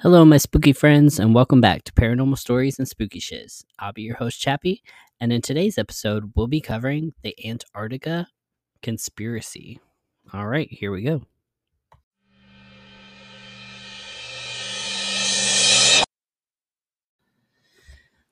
Hello, my spooky friends, and welcome back to Paranormal Stories and Spooky Shiz. I'll be your host, Chappie, and in today's episode, we'll be covering the Antarctica conspiracy. All right, here we go.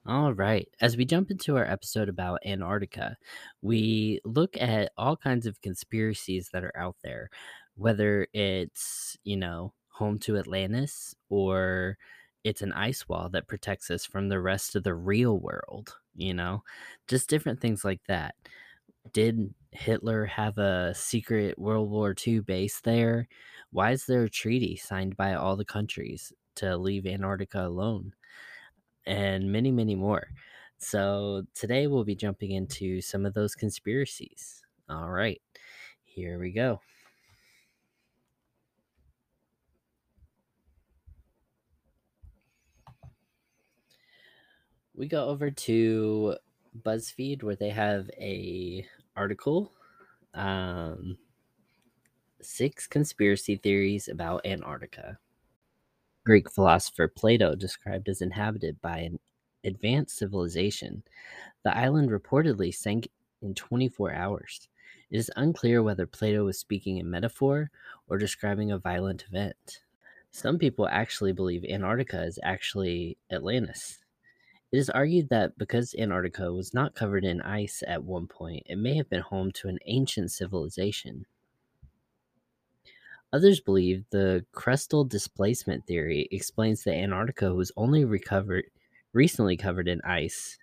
All right, as we jump into our episode about Antarctica, we look at all kinds of conspiracies that are out there, whether it's, you know, home to Atlantis or it's an ice wall that protects us from the rest of the real world, you know, just different things like that. Did Hitler have a secret World War II base there? Why is there a treaty signed by all the countries to leave Antarctica alone? And many, many more. So today we'll be jumping into some of those conspiracies. All right, here we go. We go over to BuzzFeed where they have a article um, six conspiracy theories about Antarctica. Greek philosopher Plato described as inhabited by an advanced civilization. The island reportedly sank in 24 hours. It is unclear whether Plato was speaking in metaphor or describing a violent event. Some people actually believe Antarctica is actually Atlantis. It is argued that because Antarctica was not covered in ice at one point, it may have been home to an ancient civilization. Others believe the crustal displacement theory explains that Antarctica was only recovered recently covered in ice.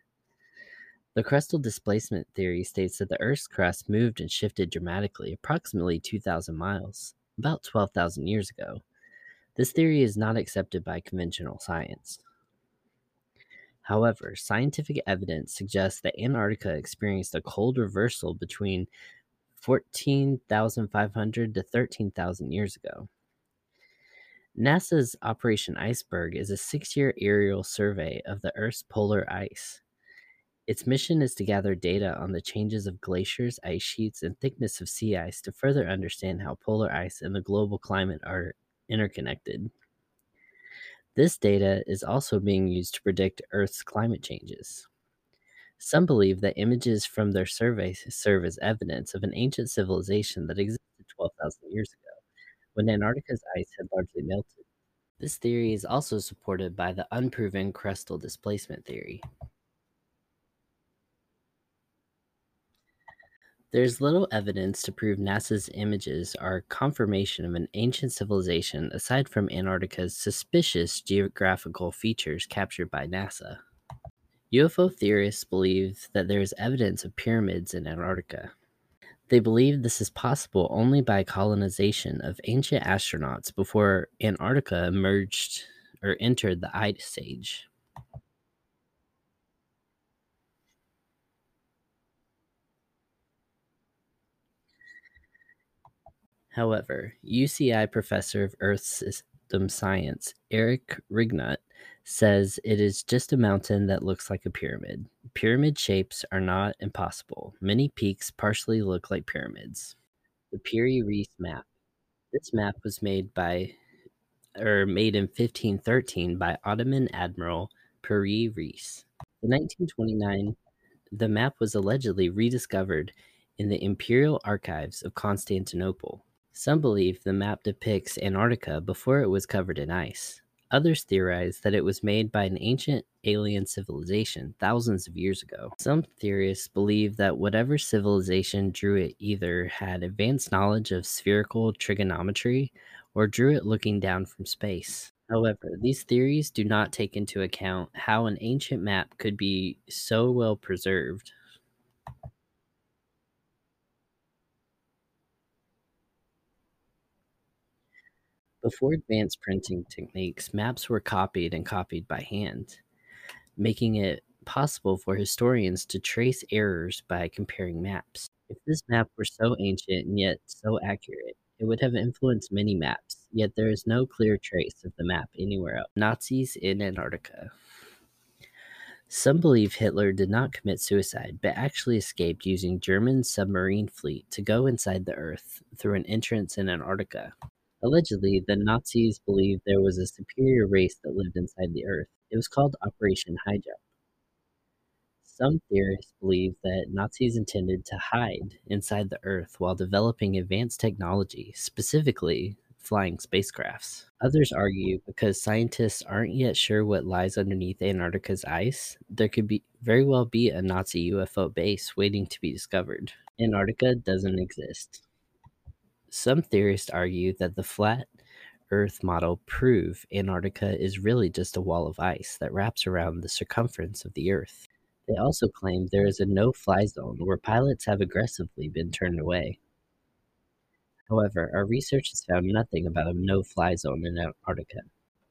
The crustal displacement theory states that the Earth's crust moved and shifted dramatically, approximately 2,000 miles, about 12,000 years ago. This theory is not accepted by conventional science. However, scientific evidence suggests that Antarctica experienced a cold reversal between 14,500 to 13,000 years ago. NASA's Operation IceBridge is a six year aerial survey of the Earth's polar ice. Its mission is to gather data on the changes of glaciers, ice sheets, and thickness of sea ice to further understand how polar ice and the global climate are interconnected. This data is also being used to predict Earth's climate changes. Some believe that images from their survey serve as evidence of an ancient civilization that existed 12,000 years ago, when Antarctica's ice had largely melted. This theory is also supported by the unproven crustal displacement theory. There's little evidence to prove NASA's images are confirmation of an ancient civilization aside from Antarctica's suspicious geographical features captured by NASA. UFO theorists believe that there is evidence of pyramids in Antarctica. They believe this is possible only by colonization of ancient astronauts before Antarctica emerged or entered the Ice Age. However, UCI professor of Earth System Science Eric Rignot says it is just a mountain that looks like a pyramid. Pyramid shapes are not impossible. Many peaks partially look like pyramids. The Piri Reis map. This map was made by or made in 1513 by Ottoman Admiral Piri Reis. In 1929, the map was allegedly rediscovered in the Imperial Archives of Constantinople. Some believe the map depicts Antarctica before it was covered in ice. Others theorize that it was made by an ancient alien civilization thousands of years ago. Some theorists believe that whatever civilization drew it either had advanced knowledge of spherical trigonometry or drew it looking down from space. However, these theories do not take into account how an ancient map could be so well preserved. Before advanced printing techniques, maps were copied and copied by hand, making it possible for historians to trace errors by comparing maps. If this map were so ancient and yet so accurate, it would have influenced many maps, yet there is no clear trace of the map anywhere else. Nazis in Antarctica. Some believe Hitler did not commit suicide, but actually escaped using German submarine fleet to go inside the Earth through an entrance in Antarctica. Allegedly, the Nazis believed there was a superior race that lived inside the Earth. It was called Operation Highjump. Some theorists believe that Nazis intended to hide inside the Earth while developing advanced technology, specifically flying spacecrafts. Others argue because scientists aren't yet sure what lies underneath Antarctica's ice, there could be very well be a Nazi UFO base waiting to be discovered. Antarctica doesn't exist. Some theorists argue that the flat Earth model prove Antarctica is really just a wall of ice that wraps around the circumference of the Earth. They also claim there is a no fly zone where pilots have aggressively been turned away. However, our research has found nothing about a no fly zone in Antarctica.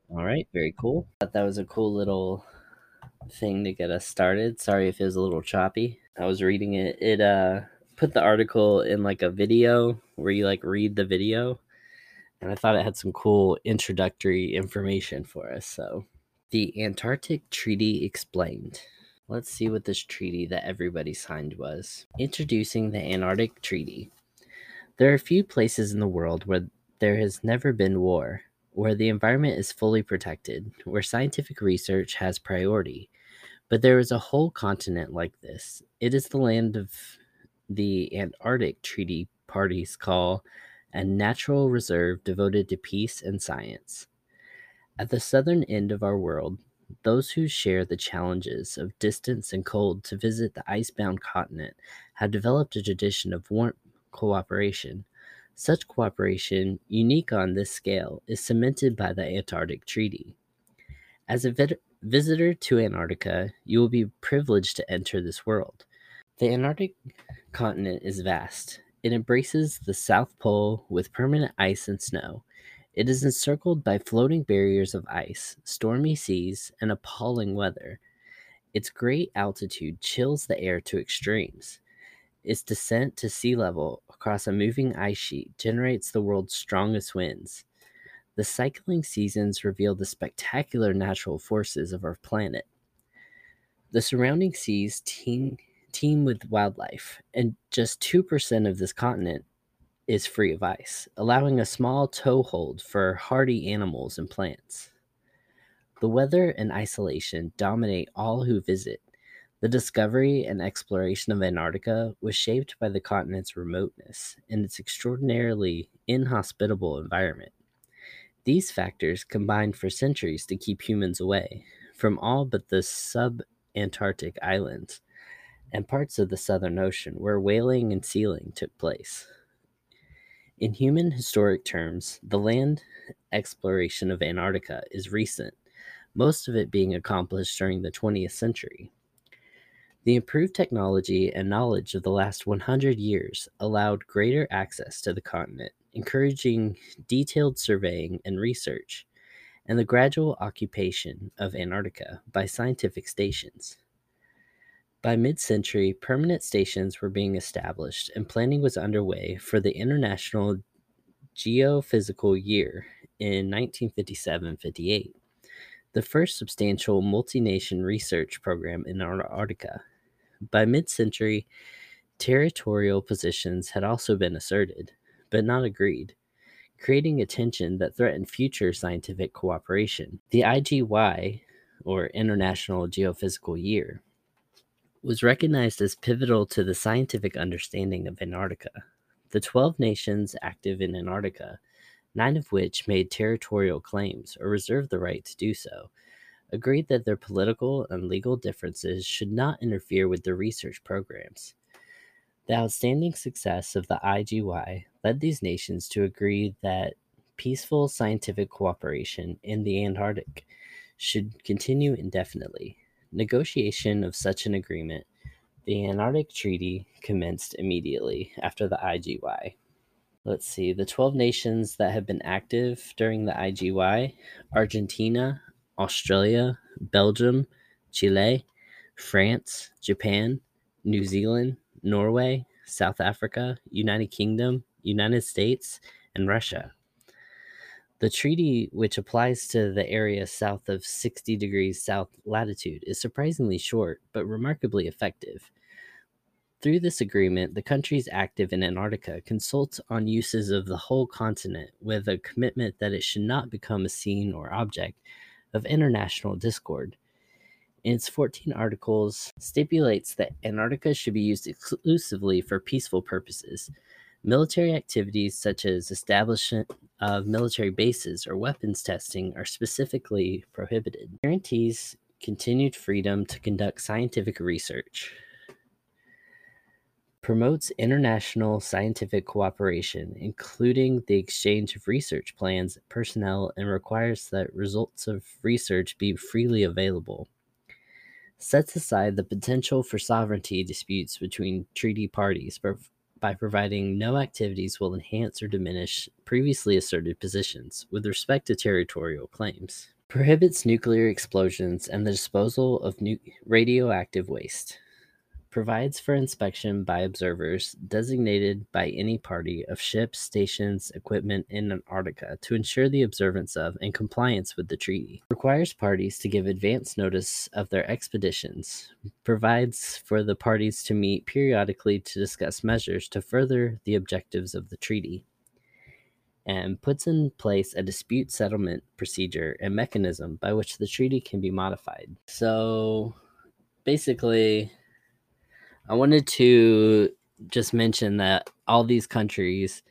All right, very cool. Thought that was a cool little thing to get us started. Sorry if it was a little choppy. I was reading it. It uh put the article in like a video where you like read the video. And I thought it had some cool introductory information for us. So, the Antarctic Treaty Explained. Let's see what this treaty that everybody signed was. Introducing the Antarctic Treaty. There are few places in the world where there has never been war, where the environment is fully protected, where scientific research has priority. But there is a whole continent like this. It is the land of the Antarctic Treaty parties call a natural reserve devoted to peace and science. At the southern end of our world, those who share the challenges of distance and cold to visit the icebound continent have developed a tradition of warm cooperation. Such cooperation, unique on this scale, is cemented by the Antarctic Treaty. As a visitor to Antarctica, you will be privileged to enter this world. The Antarctic continent is vast. It embraces the South Pole with permanent ice and snow. It is encircled by floating barriers of ice, stormy seas, and appalling weather. Its great altitude chills the air to extremes. Its descent to sea level across a moving ice sheet generates the world's strongest winds. The cycling seasons reveal the spectacular natural forces of our planet. The surrounding seas teem, teem with wildlife, and just 2% of this continent is free of ice, allowing a small toehold for hardy animals and plants. The weather and isolation dominate all who visit. The discovery and exploration of Antarctica was shaped by the continent's remoteness and its extraordinarily inhospitable environment. These factors combined for centuries to keep humans away from all but the sub Antarctic islands and parts of the Southern Ocean where whaling and sealing took place. In human historic terms, the land exploration of Antarctica is recent, most of it being accomplished during the 20th century. The improved technology and knowledge of the last 100 years allowed greater access to the continent, encouraging detailed surveying and research, and the gradual occupation of Antarctica by scientific stations. By mid century, permanent stations were being established and planning was underway for the International Geophysical Year in 1957 58, the first substantial multi nation research program in Antarctica. By mid century, territorial positions had also been asserted, but not agreed, creating a tension that threatened future scientific cooperation. The IGY, or International Geophysical Year, was recognized as pivotal to the scientific understanding of Antarctica. The 12 nations active in Antarctica, nine of which made territorial claims or reserved the right to do so, agreed that their political and legal differences should not interfere with their research programs. The outstanding success of the IGY led these nations to agree that peaceful scientific cooperation in the Antarctic should continue indefinitely Negotiation of such an agreement, the Antarctic Treaty, commenced immediately after the IGY. Let's see, the 12 nations that have been active during the IGY Argentina, Australia, Belgium, Chile, France, Japan, New Zealand, Norway, South Africa, United Kingdom, United States, and Russia. The treaty, which applies to the area south of 60 degrees south latitude, is surprisingly short but remarkably effective. Through this agreement, the countries active in Antarctica consult on uses of the whole continent with a commitment that it should not become a scene or object of international discord. In its 14 articles, stipulates that Antarctica should be used exclusively for peaceful purposes. Military activities such as establishment of military bases or weapons testing are specifically prohibited. Guarantees continued freedom to conduct scientific research promotes international scientific cooperation, including the exchange of research plans, personnel, and requires that results of research be freely available. Sets aside the potential for sovereignty disputes between treaty parties by providing no activities will enhance or diminish previously asserted positions with respect to territorial claims. Prohibits nuclear explosions and the disposal of nu- radioactive waste provides for inspection by observers designated by any party of ships, stations, equipment in Antarctica to ensure the observance of and compliance with the treaty, requires parties to give advance notice of their expeditions, provides for the parties to meet periodically to discuss measures to further the objectives of the treaty. And puts in place a dispute settlement procedure and mechanism by which the treaty can be modified. So basically, I wanted to just mention that all these countries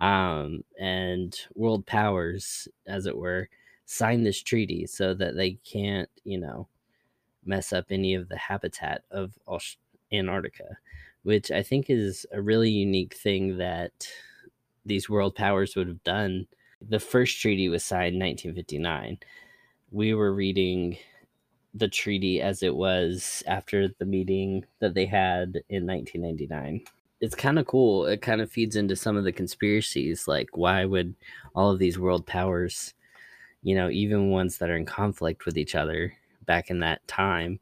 um, and world powers, as it were, signed this treaty so that they can't, you know, mess up any of the habitat of Antarctica, which I think is a really unique thing that these world powers would have done. The first treaty was signed in 1959. We were reading the treaty as it was after the meeting that they had in 1999. It's kind of cool. It kind of feeds into some of the conspiracies. Like, why would all of these world powers, you know, even ones that are in conflict with each other back in that time,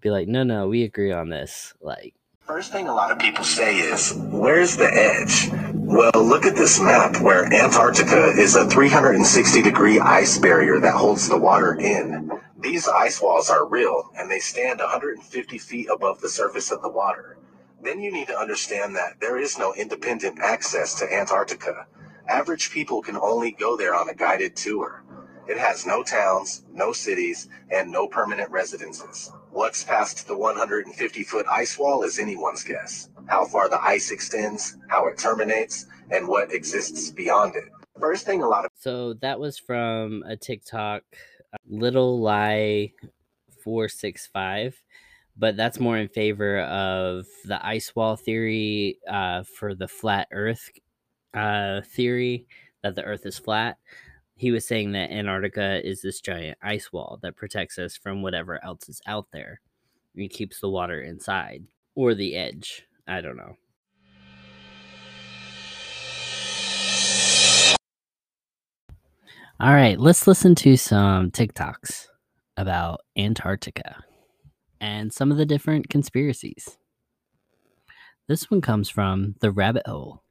be like, no, no, we agree on this? Like, First thing a lot of people say is, where's the edge? Well, look at this map where Antarctica is a 360 degree ice barrier that holds the water in. These ice walls are real and they stand 150 feet above the surface of the water. Then you need to understand that there is no independent access to Antarctica. Average people can only go there on a guided tour. It has no towns, no cities, and no permanent residences. What's past the 150 foot ice wall is anyone's guess. How far the ice extends, how it terminates, and what exists beyond it. First thing a lot of. So that was from a TikTok Little Lie 465, but that's more in favor of the ice wall theory uh, for the flat Earth uh, theory that the Earth is flat. He was saying that Antarctica is this giant ice wall that protects us from whatever else is out there. It keeps the water inside or the edge. I don't know. All right, let's listen to some TikToks about Antarctica and some of the different conspiracies. This one comes from The Rabbit Hole.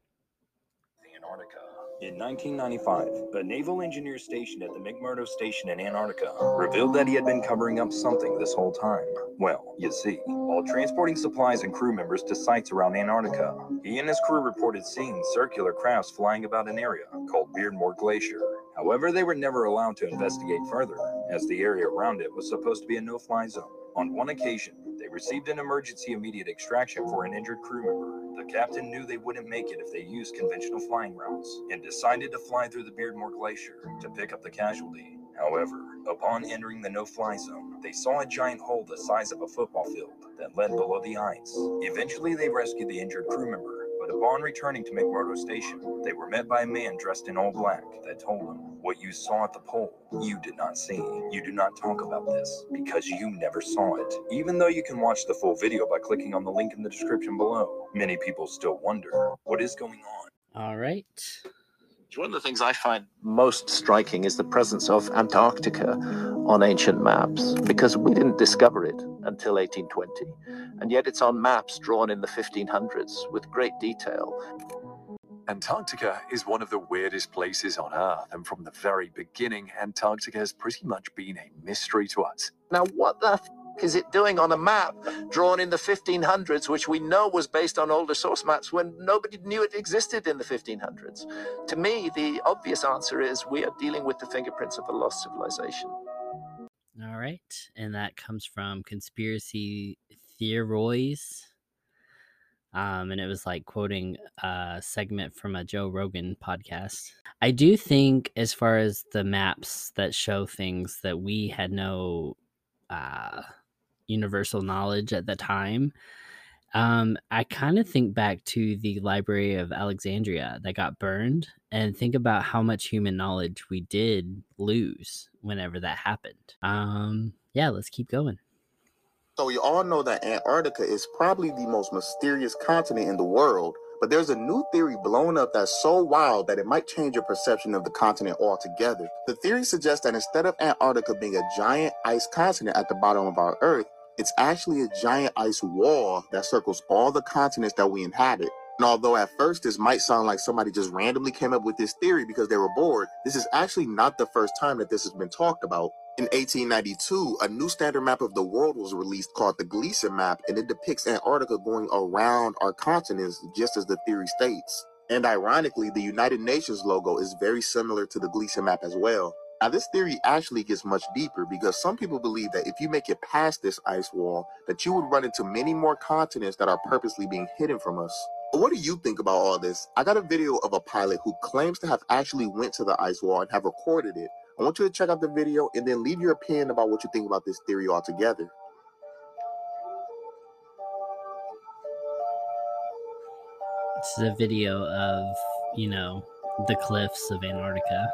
Antarctica. In 1995, a naval engineer stationed at the McMurdo Station in Antarctica revealed that he had been covering up something this whole time. Well, you see, while transporting supplies and crew members to sites around Antarctica, he and his crew reported seeing circular crafts flying about an area called Beardmore Glacier. However, they were never allowed to investigate further, as the area around it was supposed to be a no fly zone. On one occasion, they received an emergency immediate extraction for an injured crew member the captain knew they wouldn't make it if they used conventional flying routes and decided to fly through the Beardmore Glacier to pick up the casualty. However, upon entering the no fly zone, they saw a giant hole the size of a football field that led below the ice. Eventually, they rescued the injured crew member but upon returning to McMurdo Station, they were met by a man dressed in all black that told them, What you saw at the pole, you did not see. You do not talk about this because you never saw it. Even though you can watch the full video by clicking on the link in the description below, many people still wonder what is going on. All right. One of the things I find most striking is the presence of Antarctica on ancient maps, because we didn't discover it until 1820, and yet it's on maps drawn in the 1500s with great detail. Antarctica is one of the weirdest places on Earth, and from the very beginning, Antarctica has pretty much been a mystery to us. Now, what the is it doing on a map drawn in the 1500s, which we know was based on older source maps when nobody knew it existed in the 1500s? To me, the obvious answer is we are dealing with the fingerprints of a lost civilization. All right. And that comes from Conspiracy Theories. Um, and it was like quoting a segment from a Joe Rogan podcast. I do think, as far as the maps that show things that we had no uh, universal knowledge at the time, um, I kind of think back to the Library of Alexandria that got burned and think about how much human knowledge we did lose whenever that happened. Um, yeah, let's keep going. So we all know that Antarctica is probably the most mysterious continent in the world, but there's a new theory blown up that's so wild that it might change your perception of the continent altogether. The theory suggests that instead of Antarctica being a giant ice continent at the bottom of our Earth, it's actually a giant ice wall that circles all the continents that we inhabit. And although at first this might sound like somebody just randomly came up with this theory because they were bored, this is actually not the first time that this has been talked about. In 1892, a new standard map of the world was released called the Gleason map, and it depicts Antarctica going around our continents just as the theory states. And ironically, the United Nations logo is very similar to the Gleason map as well. Now, this theory actually gets much deeper because some people believe that if you make it past this ice wall, that you would run into many more continents that are purposely being hidden from us. What do you think about all this? I got a video of a pilot who claims to have actually went to the ice wall and have recorded it. I want you to check out the video and then leave your opinion about what you think about this theory altogether. Is a video of, you know, the cliffs of Antarctica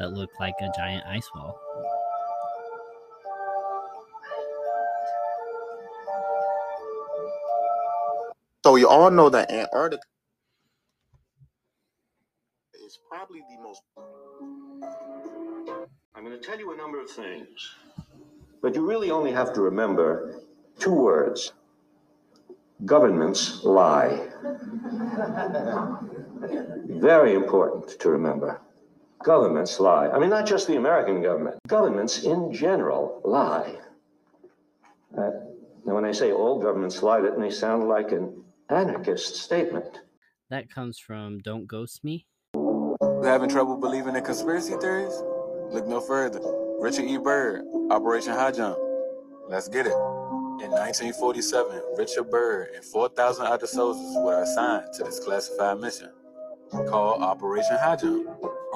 that look like a giant ice wall. So we all know that Antarctica is probably the most I'm going to tell you a number of things, but you really only have to remember two words governments lie. Very important to remember. Governments lie. I mean, not just the American government, governments in general lie. Uh, and when I say all governments lie, that may sound like an anarchist statement. That comes from Don't Ghost Me. Having trouble believing in conspiracy theories? Look no further. Richard E. Byrd, Operation High Jump. Let's get it. In 1947, Richard Byrd and 4,000 other soldiers were assigned to this classified mission called Operation High Jump.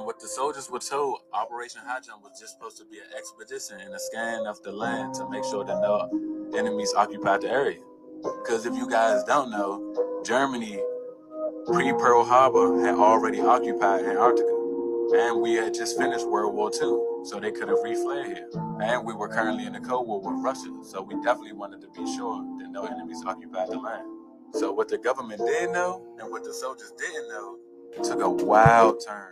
What the soldiers were told, Operation High Jump was just supposed to be an expedition and a scan of the land to make sure that no enemies occupied the area. Because if you guys don't know, Germany pre Pearl Harbor had already occupied Antarctica and we had just finished World War II, so they could have refled here. And we were currently in a Cold War with Russia, so we definitely wanted to be sure that no enemies occupied the land. So what the government did know and what the soldiers didn't know took a wild turn.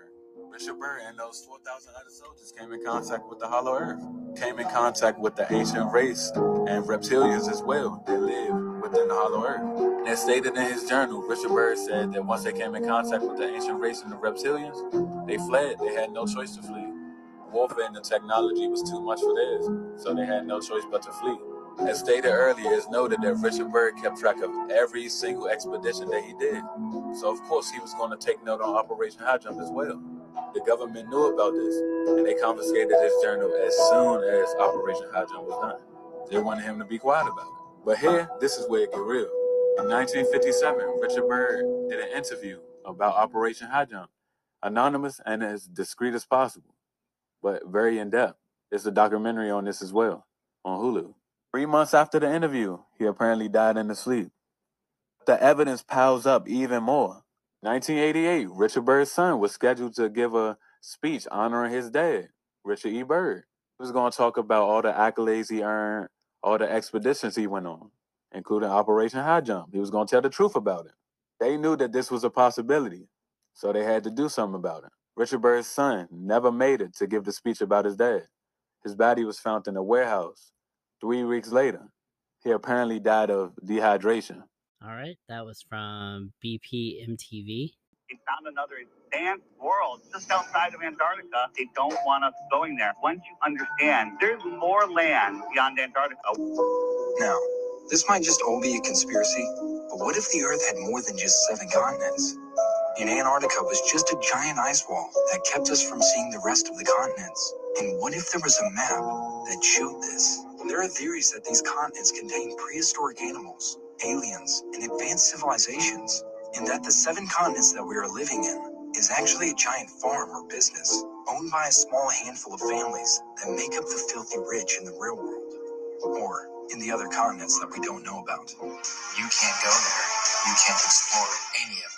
Bishop Byrd and those 4,000 other soldiers came in contact with the Hollow Earth, came in contact with the ancient race and reptilians as well that live within the Hollow Earth. And stated in his journal, Richard Byrd said that once they came in contact with the ancient race and the reptilians, they fled. They had no choice to flee. Warfare and the technology was too much for theirs, so they had no choice but to flee. As stated earlier, it's noted that Richard Byrd kept track of every single expedition that he did. So, of course, he was going to take note on Operation High Jump as well. The government knew about this, and they confiscated his journal as soon as Operation Jump was done. They wanted him to be quiet about it. But here, this is where it get real. In 1957, Richard Byrd did an interview about Operation High Jump, anonymous and as discreet as possible, but very in depth. There's a documentary on this as well on Hulu. Three months after the interview, he apparently died in his sleep. The evidence piles up even more. 1988, Richard Byrd's son was scheduled to give a speech honoring his dad, Richard E. Byrd. He was going to talk about all the accolades he earned, all the expeditions he went on, including Operation High Jump. He was going to tell the truth about it. They knew that this was a possibility, so they had to do something about it. Richard Byrd's son never made it to give the speech about his dad. His body was found in a warehouse three weeks later. He apparently died of dehydration. All right, that was from BP MTV. They found another advanced world just outside of Antarctica. They don't want us going there. Once you understand, there's more land beyond Antarctica. Now, this might just all be a conspiracy, but what if the Earth had more than just seven continents? And Antarctica was just a giant ice wall that kept us from seeing the rest of the continents. And what if there was a map that showed this? There are theories that these continents contain prehistoric animals, aliens, and advanced civilizations, and that the seven continents that we are living in is actually a giant farm or business owned by a small handful of families that make up the filthy rich in the real world, or in the other continents that we don't know about. You can't go there. You can't explore any of.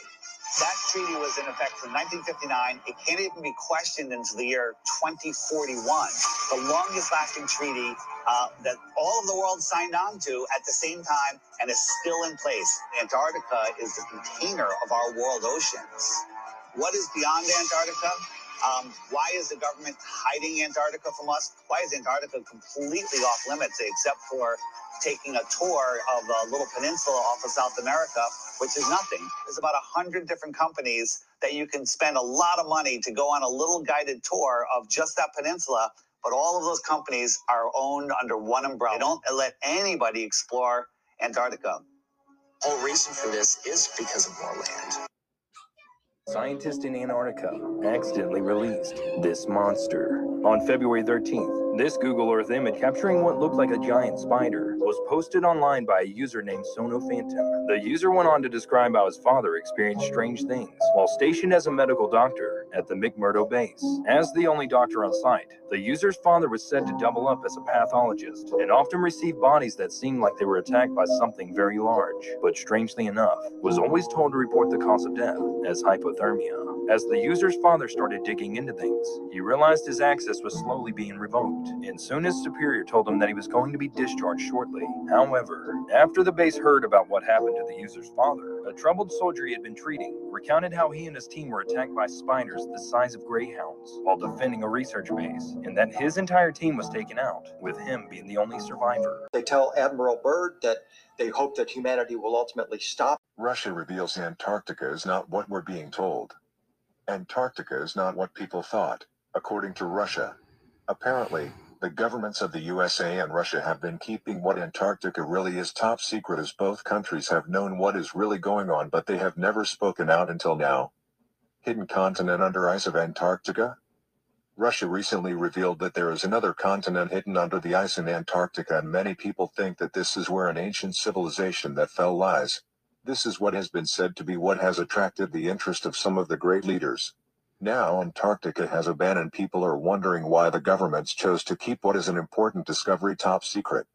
That treaty was in effect from 1959. It can't even be questioned until the year 2041. The longest lasting treaty uh, that all of the world signed on to at the same time and is still in place. Antarctica is the container of our world oceans. What is beyond Antarctica? Um, why is the government hiding Antarctica from us? Why is Antarctica completely off limits except for taking a tour of a little peninsula off of South America, which is nothing? There's about a hundred different companies that you can spend a lot of money to go on a little guided tour of just that peninsula. But all of those companies are owned under one umbrella. They don't let anybody explore Antarctica. The Whole reason for this is because of more land. Scientists in Antarctica accidentally released this monster. On February 13th, this Google Earth image capturing what looked like a giant spider was posted online by a user named Sono Phantom. The user went on to describe how his father experienced strange things while stationed as a medical doctor at the McMurdo base. As the only doctor on site, the user's father was said to double up as a pathologist and often received bodies that seemed like they were attacked by something very large, but strangely enough, was always told to report the cause of death as hypothermia. As the user's father started digging into things, he realized his access was slowly being revoked, and soon his superior told him that he was going to be discharged shortly. However, after the base heard about what happened to the user's father, a troubled soldier he had been treating recounted how he and his team were attacked by spiders the size of greyhounds while defending a research base, and that his entire team was taken out, with him being the only survivor. They tell Admiral Byrd that they hope that humanity will ultimately stop. Russia reveals Antarctica is not what we're being told. Antarctica is not what people thought, according to Russia. Apparently, the governments of the USA and Russia have been keeping what Antarctica really is top secret as both countries have known what is really going on but they have never spoken out until now. Hidden continent under ice of Antarctica? Russia recently revealed that there is another continent hidden under the ice in Antarctica and many people think that this is where an ancient civilization that fell lies. This is what has been said to be what has attracted the interest of some of the great leaders. Now Antarctica has a ban and people are wondering why the governments chose to keep what is an important discovery top secret.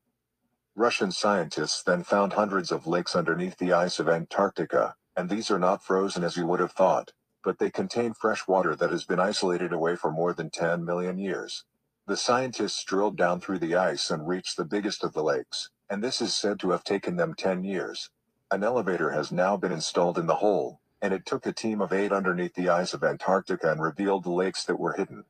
Russian scientists then found hundreds of lakes underneath the ice of Antarctica, and these are not frozen as you would have thought, but they contain fresh water that has been isolated away for more than 10 million years. The scientists drilled down through the ice and reached the biggest of the lakes, and this is said to have taken them 10 years. An elevator has now been installed in the hole, and it took a team of eight underneath the ice of Antarctica and revealed the lakes that were hidden.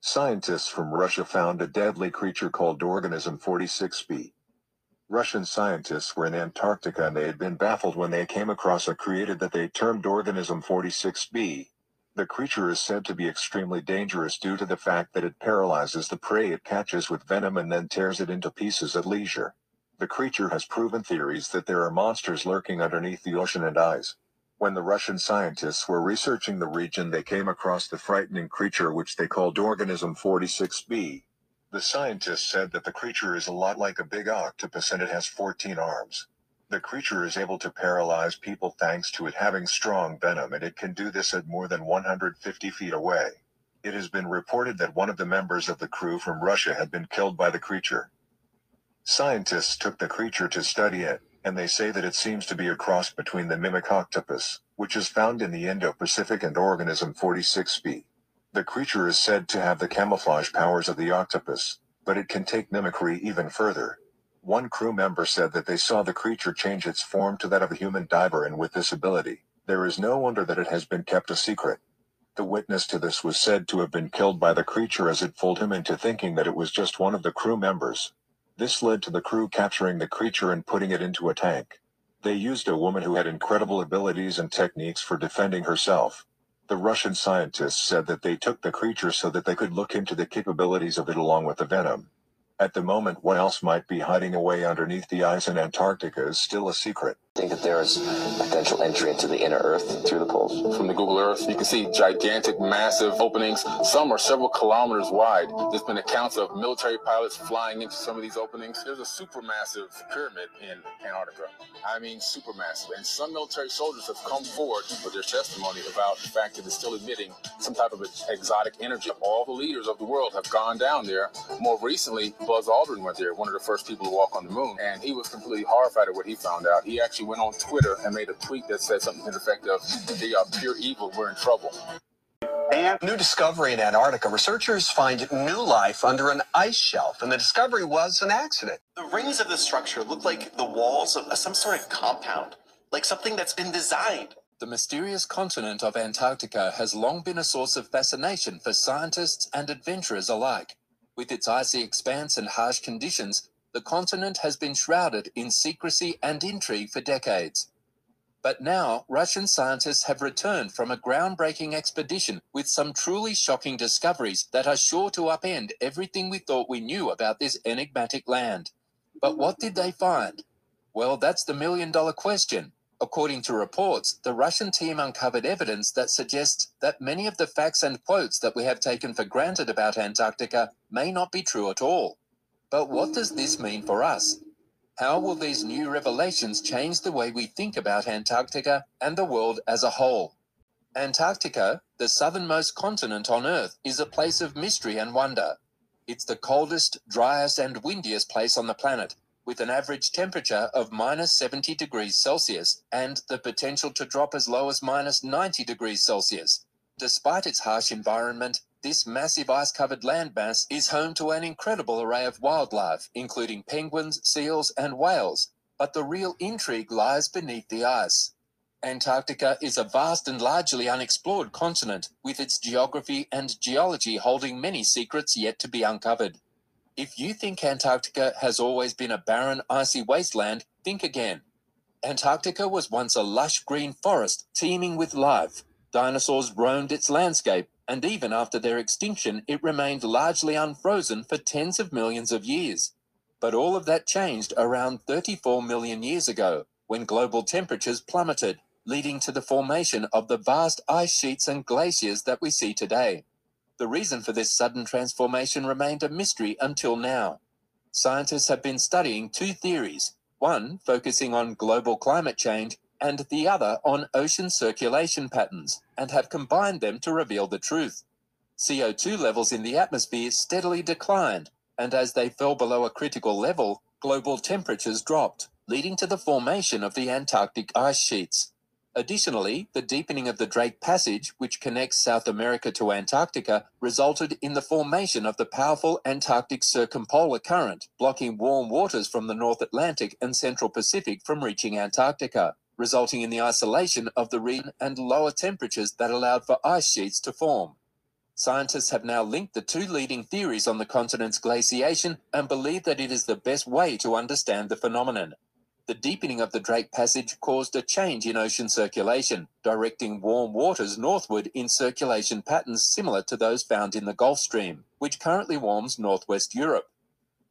Scientists from Russia found a deadly creature called Organism 46b. Russian scientists were in Antarctica and they had been baffled when they came across a created that they termed Organism 46b. The creature is said to be extremely dangerous due to the fact that it paralyzes the prey it catches with venom and then tears it into pieces at leisure. The creature has proven theories that there are monsters lurking underneath the ocean and ice. When the Russian scientists were researching the region they came across the frightening creature which they called Organism 46b. The scientists said that the creature is a lot like a big octopus and it has 14 arms. The creature is able to paralyze people thanks to it having strong venom and it can do this at more than 150 feet away. It has been reported that one of the members of the crew from Russia had been killed by the creature. Scientists took the creature to study it, and they say that it seems to be a cross between the mimic octopus, which is found in the Indo-Pacific and organism 46b. The creature is said to have the camouflage powers of the octopus, but it can take mimicry even further. One crew member said that they saw the creature change its form to that of a human diver and with this ability, there is no wonder that it has been kept a secret. The witness to this was said to have been killed by the creature as it fooled him into thinking that it was just one of the crew members. This led to the crew capturing the creature and putting it into a tank. They used a woman who had incredible abilities and techniques for defending herself. The Russian scientists said that they took the creature so that they could look into the capabilities of it along with the venom. At the moment, what else might be hiding away underneath the ice in Antarctica is still a secret. think that there is potential entry into the inner Earth through the poles. From the Google Earth, you can see gigantic, massive openings. Some are several kilometers wide. There's been accounts of military pilots flying into some of these openings. There's a supermassive pyramid in Antarctica. I mean, supermassive. And some military soldiers have come forward with their testimony about the fact that it's still emitting some type of exotic energy. All the leaders of the world have gone down there. More recently, Buzz Aldrin went there, one of the first people to walk on the moon, and he was completely horrified at what he found out. He actually went on Twitter and made a tweet that said something to the effect of, they are pure evil, we're in trouble. And new discovery in Antarctica. Researchers find new life under an ice shelf, and the discovery was an accident. The rings of the structure look like the walls of uh, some sort of compound, like something that's been designed. The mysterious continent of Antarctica has long been a source of fascination for scientists and adventurers alike. With its icy expanse and harsh conditions, the continent has been shrouded in secrecy and intrigue for decades. But now, Russian scientists have returned from a groundbreaking expedition with some truly shocking discoveries that are sure to upend everything we thought we knew about this enigmatic land. But what did they find? Well, that's the million dollar question. According to reports, the Russian team uncovered evidence that suggests that many of the facts and quotes that we have taken for granted about Antarctica may not be true at all. But what does this mean for us? How will these new revelations change the way we think about Antarctica and the world as a whole? Antarctica, the southernmost continent on Earth, is a place of mystery and wonder. It's the coldest, driest, and windiest place on the planet, with an average temperature of minus 70 degrees Celsius and the potential to drop as low as minus 90 degrees Celsius. Despite its harsh environment, this massive ice covered landmass is home to an incredible array of wildlife, including penguins, seals, and whales. But the real intrigue lies beneath the ice. Antarctica is a vast and largely unexplored continent, with its geography and geology holding many secrets yet to be uncovered. If you think Antarctica has always been a barren, icy wasteland, think again. Antarctica was once a lush green forest teeming with life. Dinosaurs roamed its landscape, and even after their extinction, it remained largely unfrozen for tens of millions of years. But all of that changed around 34 million years ago, when global temperatures plummeted, leading to the formation of the vast ice sheets and glaciers that we see today. The reason for this sudden transformation remained a mystery until now. Scientists have been studying two theories one focusing on global climate change, and the other on ocean circulation patterns, and have combined them to reveal the truth. CO2 levels in the atmosphere steadily declined, and as they fell below a critical level, global temperatures dropped, leading to the formation of the Antarctic ice sheets. Additionally, the deepening of the Drake Passage, which connects South America to Antarctica, resulted in the formation of the powerful Antarctic Circumpolar Current, blocking warm waters from the North Atlantic and Central Pacific from reaching Antarctica, resulting in the isolation of the region and lower temperatures that allowed for ice sheets to form. Scientists have now linked the two leading theories on the continent's glaciation and believe that it is the best way to understand the phenomenon. The deepening of the Drake Passage caused a change in ocean circulation, directing warm waters northward in circulation patterns similar to those found in the Gulf Stream, which currently warms northwest Europe.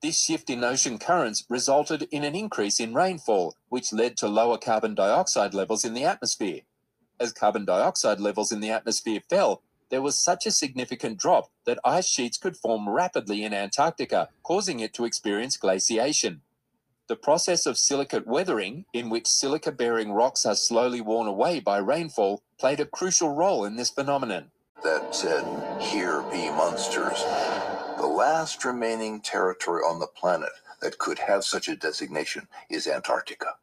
This shift in ocean currents resulted in an increase in rainfall, which led to lower carbon dioxide levels in the atmosphere. As carbon dioxide levels in the atmosphere fell, there was such a significant drop that ice sheets could form rapidly in Antarctica, causing it to experience glaciation. The process of silicate weathering, in which silica bearing rocks are slowly worn away by rainfall, played a crucial role in this phenomenon. that said, Here be monsters. The last remaining territory on the planet that could have such a designation is Antarctica.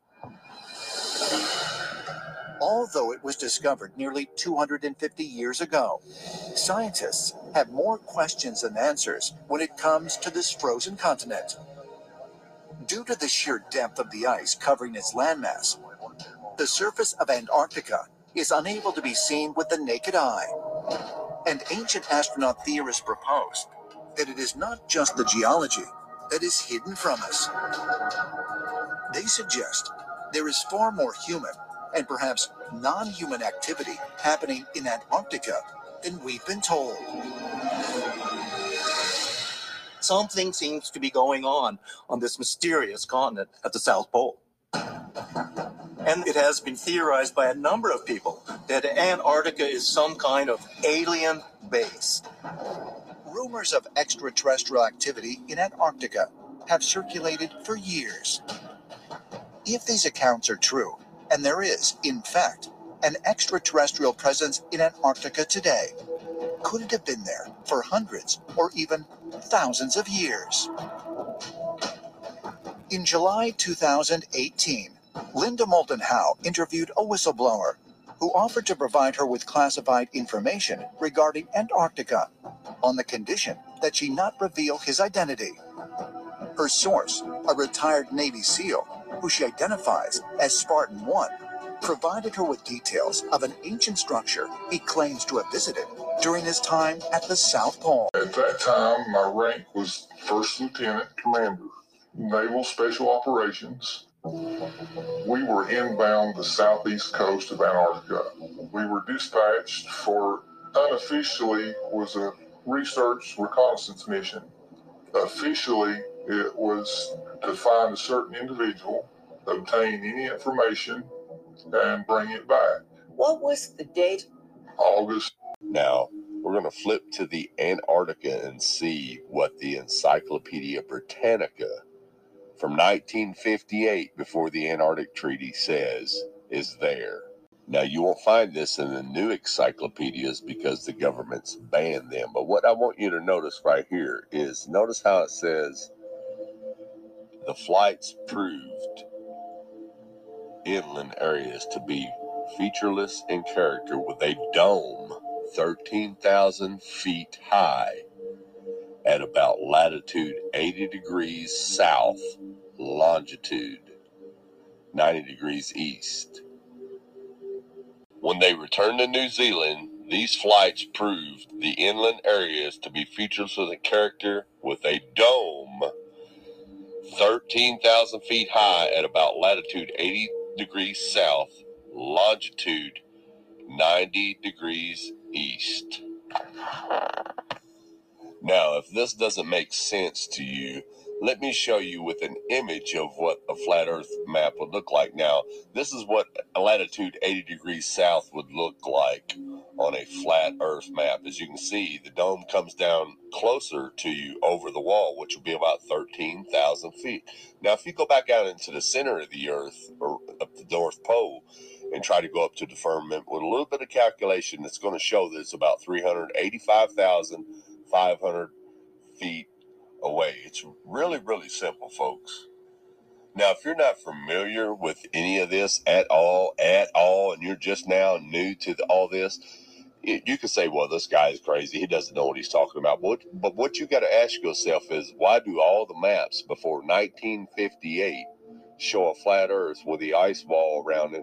Although it was discovered nearly 250 years ago, scientists have more questions than answers when it comes to this frozen continent. Due to the sheer depth of the ice covering its landmass, the surface of Antarctica is unable to be seen with the naked eye. And ancient astronaut theorists propose that it is not just the geology that is hidden from us. They suggest there is far more human and perhaps non human activity happening in Antarctica than we've been told. Something seems to be going on on this mysterious continent at the South Pole. And it has been theorized by a number of people that Antarctica is some kind of alien base. Rumors of extraterrestrial activity in Antarctica have circulated for years. If these accounts are true, and there is, in fact, an extraterrestrial presence in Antarctica today, could it have been there for hundreds or even thousands of years? In July 2018, Linda Moulton Howe interviewed a whistleblower who offered to provide her with classified information regarding Antarctica on the condition that she not reveal his identity. Her source, a retired Navy SEAL who she identifies as Spartan 1, provided her with details of an ancient structure he claims to have visited during his time at the South Pole. At that time, my rank was First Lieutenant Commander, Naval Special Operations. We were inbound the southeast coast of Antarctica. We were dispatched for unofficially was a research reconnaissance mission. Officially, it was to find a certain individual, obtain any information, and bring it back. What was the date? August. Now, we're going to flip to the Antarctica and see what the Encyclopedia Britannica from 1958, before the Antarctic Treaty says, is there. Now, you won't find this in the new encyclopedias because the government's banned them. But what I want you to notice right here is notice how it says the flights proved inland areas to be featureless in character with a dome 13,000 feet high at about latitude 80 degrees south, longitude 90 degrees east. When they returned to New Zealand, these flights proved the inland areas to be featureless in character with a dome 13,000 feet high at about latitude 80 degrees south, longitude 90 degrees east. Now, if this doesn't make sense to you, let me show you with an image of what a flat earth map would look like. Now, this is what latitude 80 degrees south would look like on a flat earth map. As you can see, the dome comes down closer to you over the wall, which would be about 13,000 feet. Now, if you go back out into the center of the earth or up the North Pole and try to go up to the firmament with a little bit of calculation, it's going to show that it's about 385,500 feet away. It's really, really simple, folks. Now, if you're not familiar with any of this at all, at all, and you're just now new to the, all this, you can say, well, this guy is crazy. He doesn't know what he's talking about. But but what you got to ask yourself is, why do all the maps before 1958 show a flat Earth with the ice wall around it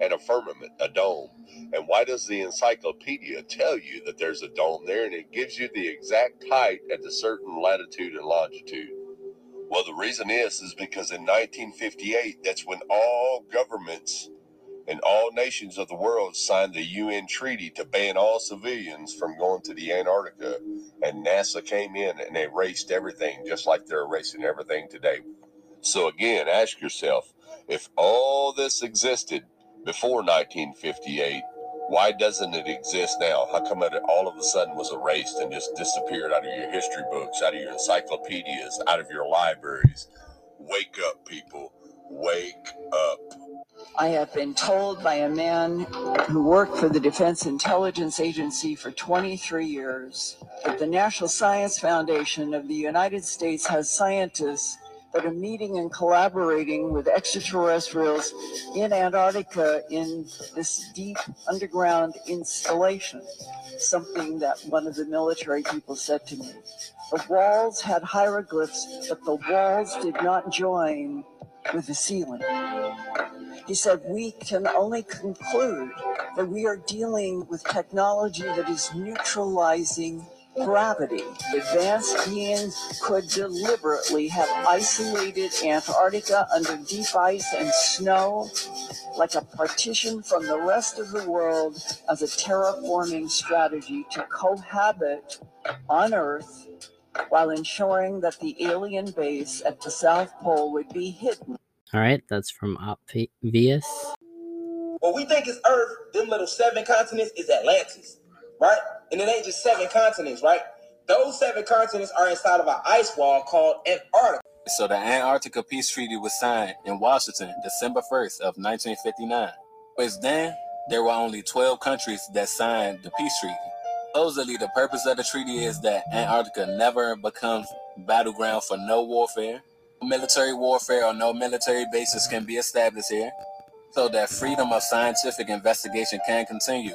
and a firmament, a dome? And why does the encyclopedia tell you that there's a dome there and it gives you the exact height at a certain latitude and longitude? Well, the reason is is because in 1958, that's when all governments and all nations of the world signed the UN treaty to ban all civilians from going to the Antarctica. And NASA came in and erased everything, just like they're erasing everything today. So again, ask yourself, if all this existed before 1958, why doesn't it exist now? How come it all of a sudden was erased and just disappeared out of your history books, out of your encyclopedias, out of your libraries? Wake up, people. Wake up. I have been told by a man who worked for the Defense Intelligence Agency for 23 years that the National Science Foundation of the United States has scientists that are meeting and collaborating with extraterrestrials in Antarctica in this deep underground installation. Something that one of the military people said to me. The walls had hieroglyphs, but the walls did not join with the ceiling. He said, We can only conclude that we are dealing with technology that is neutralizing gravity, advanced beings could deliberately have isolated Antarctica under deep ice and snow like a partition from the rest of the world as a terraforming strategy to cohabit on Earth while ensuring that the alien base at the South Pole would be hidden. All right, that's from Obvious. What we think is Earth, them little seven continents, is Atlantis, right? And it ain't just seven continents, right? Those seven continents are inside of an ice wall called Antarctica. So the Antarctica Peace Treaty was signed in Washington December 1st of 1959. But then, there were only 12 countries that signed the peace treaty. Supposedly, the purpose of the treaty is that Antarctica never becomes battleground for no warfare. Military warfare or no military bases can be established here, so that freedom of scientific investigation can continue.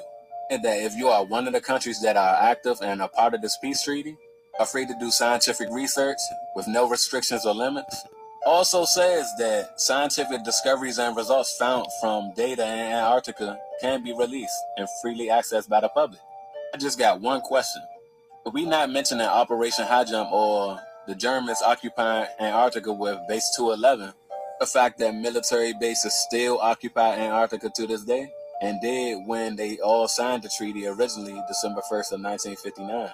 And that if you are one of the countries that are active and a part of this peace treaty, are free to do scientific research with no restrictions or limits. Also says that scientific discoveries and results found from data in Antarctica can be released and freely accessed by the public. I just got one question. If we not mentioning Operation High Jump or the Germans occupying Antarctica with Base 211, the fact that military bases still occupy Antarctica to this day, and did when they all signed the treaty originally December 1st of 1959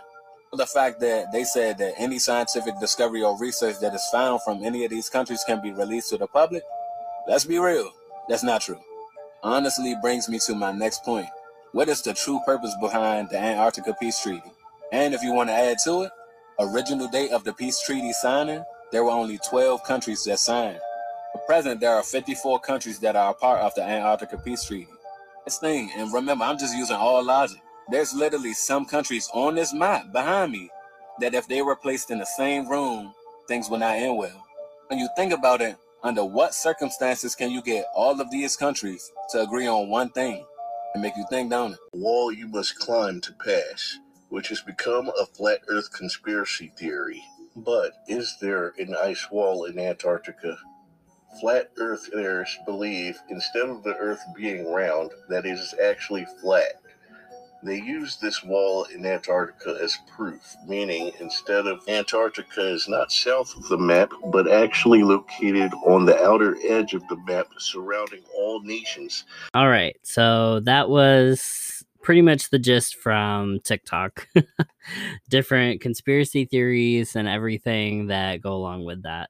the fact that they said that any scientific discovery or research that is found from any of these countries can be released to the public, let's be real, that's not true. Honestly brings me to my next point. What is the true purpose behind the Antarctica Peace Treaty? And if you want to add to it, original date of the peace treaty signing, there were only 12 countries that signed. At present, there are 54 countries that are a part of the Antarctica Peace Treaty. This thing, and remember, I'm just using all logic. There's literally some countries on this map behind me that if they were placed in the same room, things would not end well. When you think about it, under what circumstances can you get all of these countries to agree on one thing and make you think, don't it? Wall you must climb to pass, which has become a flat earth conspiracy theory. But is there an ice wall in Antarctica? Flat earthers believe instead of the earth being round, that it is actually flat. They use this wall in Antarctica as proof, meaning instead of Antarctica is not south of the map, but actually located on the outer edge of the map surrounding all nations. All right, so that was pretty much the gist from TikTok. Different conspiracy theories and everything that go along with that.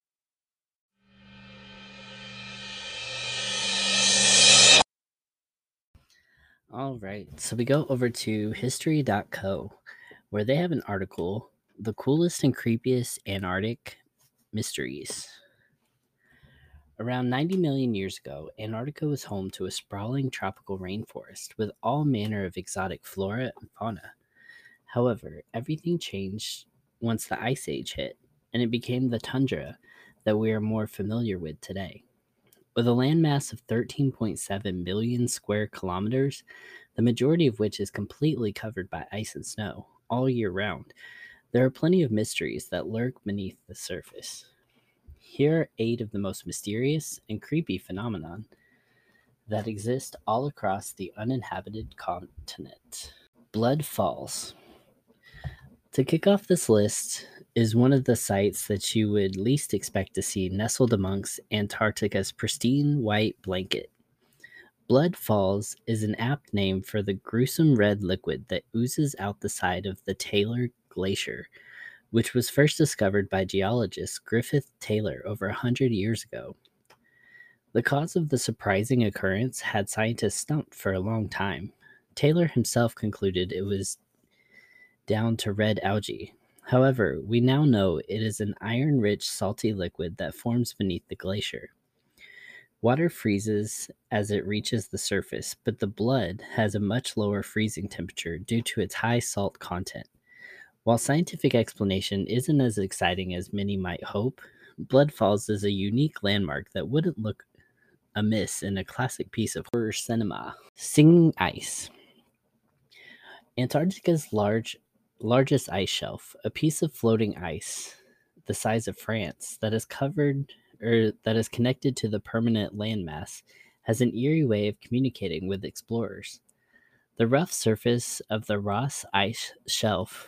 All right, so we go over to history.co where they have an article The Coolest and Creepiest Antarctic Mysteries. Around 90 million years ago, Antarctica was home to a sprawling tropical rainforest with all manner of exotic flora and fauna. However, everything changed once the Ice Age hit, and it became the tundra that we are more familiar with today. With a landmass of 13.7 million square kilometers, the majority of which is completely covered by ice and snow all year round, there are plenty of mysteries that lurk beneath the surface. Here are eight of the most mysterious and creepy phenomenon that exist all across the uninhabited continent. Blood Falls. To kick off this list is one of the sites that you would least expect to see nestled amongst Antarctica's pristine white blanket. Blood Falls is an apt name for the gruesome red liquid that oozes out the side of the Taylor Glacier, which was first discovered by geologist Griffith Taylor over a hundred years ago. The cause of the surprising occurrence had scientists stumped for a long time. Taylor himself concluded it was down to red algae. However, we now know it is an iron rich salty liquid that forms beneath the glacier. Water freezes as it reaches the surface, but the blood has a much lower freezing temperature due to its high salt content. While scientific explanation isn't as exciting as many might hope, Blood Falls is a unique landmark that wouldn't look amiss in a classic piece of horror cinema. Singing Ice. Antarctica's large largest ice shelf, a piece of floating ice the size of France that is covered or that is connected to the permanent landmass, has an eerie way of communicating with explorers. The rough surface of the Ross ice shelf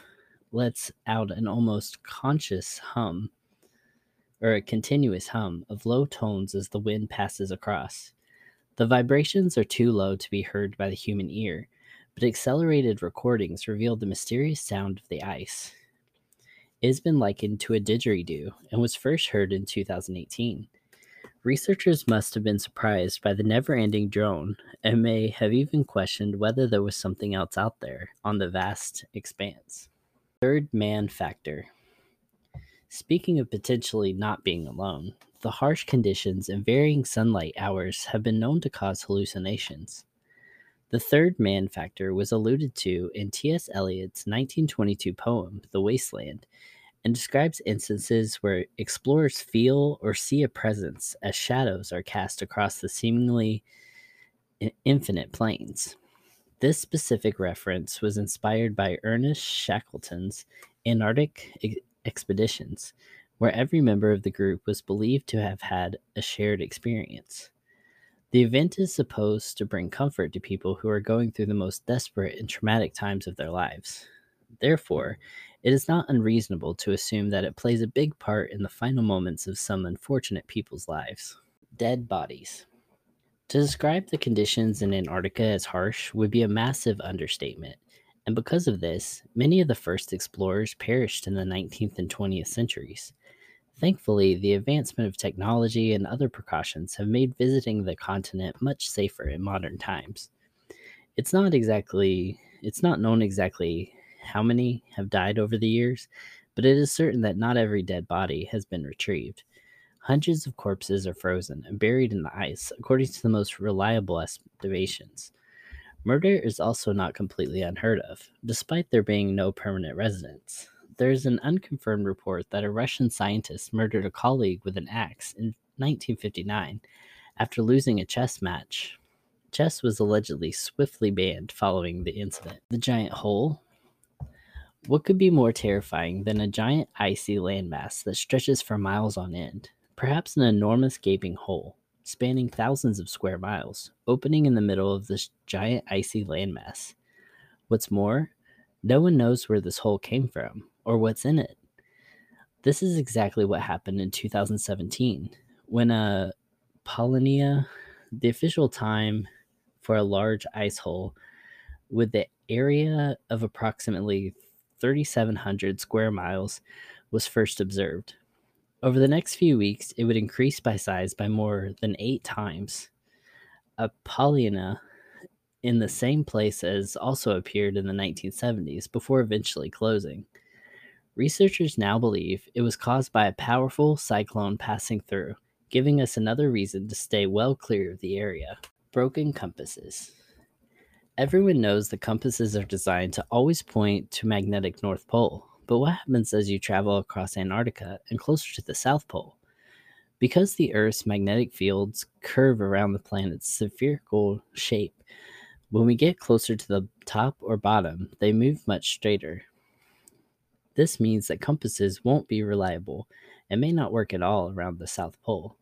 lets out an almost conscious hum or a continuous hum of low tones as the wind passes across. The vibrations are too low to be heard by the human ear, but accelerated recordings revealed the mysterious sound of the ice. It has been likened to a didgeridoo and was first heard in 2018. Researchers must have been surprised by the never ending drone and may have even questioned whether there was something else out there on the vast expanse. Third man factor. Speaking of potentially not being alone, the harsh conditions and varying sunlight hours have been known to cause hallucinations. The third man factor was alluded to in T.S. Eliot's 1922 poem, The Wasteland, and describes instances where explorers feel or see a presence as shadows are cast across the seemingly infinite plains. This specific reference was inspired by Ernest Shackleton's Antarctic expeditions, where every member of the group was believed to have had a shared experience. The event is supposed to bring comfort to people who are going through the most desperate and traumatic times of their lives. Therefore, it is not unreasonable to assume that it plays a big part in the final moments of some unfortunate people's lives. Dead bodies. To describe the conditions in Antarctica as harsh would be a massive understatement, and because of this, many of the first explorers perished in the 19th and 20th centuries. Thankfully, the advancement of technology and other precautions have made visiting the continent much safer in modern times. It's not exactly it's not known exactly how many have died over the years, but it is certain that not every dead body has been retrieved. Hundreds of corpses are frozen and buried in the ice, according to the most reliable estimations. Murder is also not completely unheard of, despite there being no permanent residents. There is an unconfirmed report that a Russian scientist murdered a colleague with an axe in 1959 after losing a chess match. Chess was allegedly swiftly banned following the incident. The giant hole. What could be more terrifying than a giant icy landmass that stretches for miles on end? Perhaps an enormous gaping hole spanning thousands of square miles, opening in the middle of this giant icy landmass. What's more, no one knows where this hole came from or what's in it. This is exactly what happened in 2017 when a Polynya, the official time for a large ice hole with the area of approximately 3,700 square miles, was first observed. Over the next few weeks, it would increase by size by more than eight times. A Apollina in the same place as also appeared in the 1970s before eventually closing. Researchers now believe it was caused by a powerful cyclone passing through, giving us another reason to stay well clear of the area. Broken compasses. Everyone knows the compasses are designed to always point to magnetic North Pole, but what happens as you travel across Antarctica and closer to the South Pole? Because the Earth's magnetic fields curve around the planet's spherical shape, when we get closer to the top or bottom, they move much straighter. This means that compasses won't be reliable and may not work at all around the South Pole.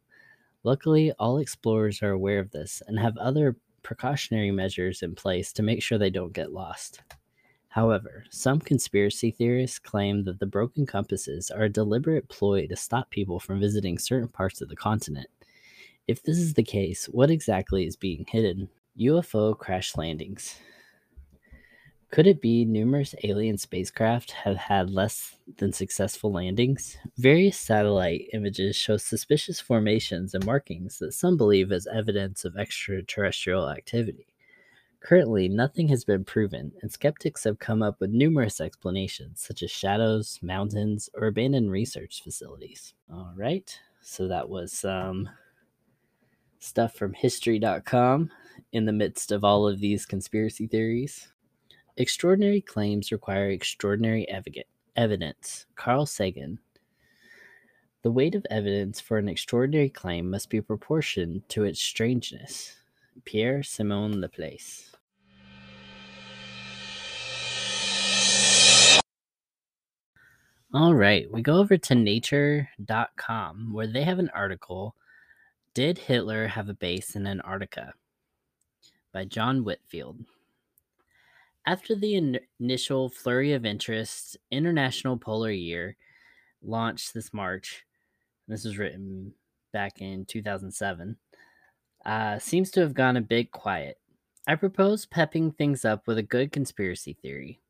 Luckily, all explorers are aware of this and have other precautionary measures in place to make sure they don't get lost. However, some conspiracy theorists claim that the broken compasses are a deliberate ploy to stop people from visiting certain parts of the continent. If this is the case, what exactly is being hidden? UFO crash landings. Could it be numerous alien spacecraft have had less than successful landings? Various satellite images show suspicious formations and markings that some believe as evidence of extraterrestrial activity. Currently, nothing has been proven, and skeptics have come up with numerous explanations, such as shadows, mountains, or abandoned research facilities. All right, so that was some stuff from history.com in the midst of all of these conspiracy theories. Extraordinary claims require extraordinary evidence. Carl Sagan. The weight of evidence for an extraordinary claim must be proportioned to its strangeness. Pierre Simon Laplace. All right, we go over to nature.com where they have an article Did Hitler have a base in Antarctica? by John Whitfield. After the in- initial flurry of interest, International Polar Year launched this March. This was written back in 2007. Uh, seems to have gone a bit quiet. I propose pepping things up with a good conspiracy theory.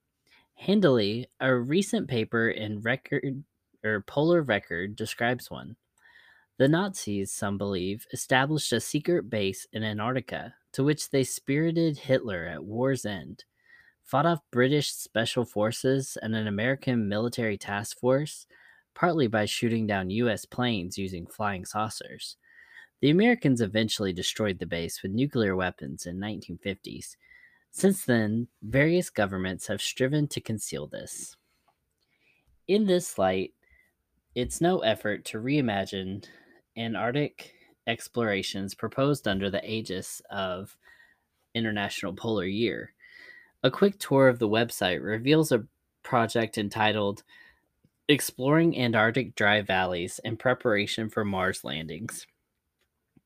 Handily, a recent paper in Record or Polar Record describes one. The Nazis, some believe, established a secret base in Antarctica to which they spirited Hitler at war's end, fought off British special forces and an American military task force, partly by shooting down U.S. planes using flying saucers. The Americans eventually destroyed the base with nuclear weapons in 1950s. Since then, various governments have striven to conceal this. In this light, it's no effort to reimagine Antarctic explorations proposed under the aegis of International Polar Year. A quick tour of the website reveals a project entitled Exploring Antarctic Dry Valleys in Preparation for Mars Landings.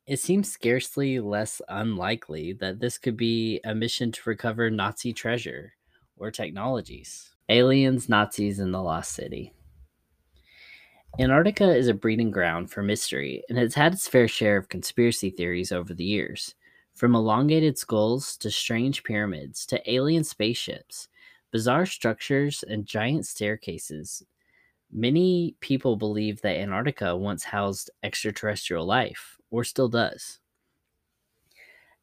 It seems scarcely less unlikely that this could be a mission to recover Nazi treasure or technologies. Aliens, Nazis, and the Lost City. Antarctica is a breeding ground for mystery and has had its fair share of conspiracy theories over the years. From elongated skulls to strange pyramids to alien spaceships, bizarre structures, and giant staircases, many people believe that Antarctica once housed extraterrestrial life, or still does.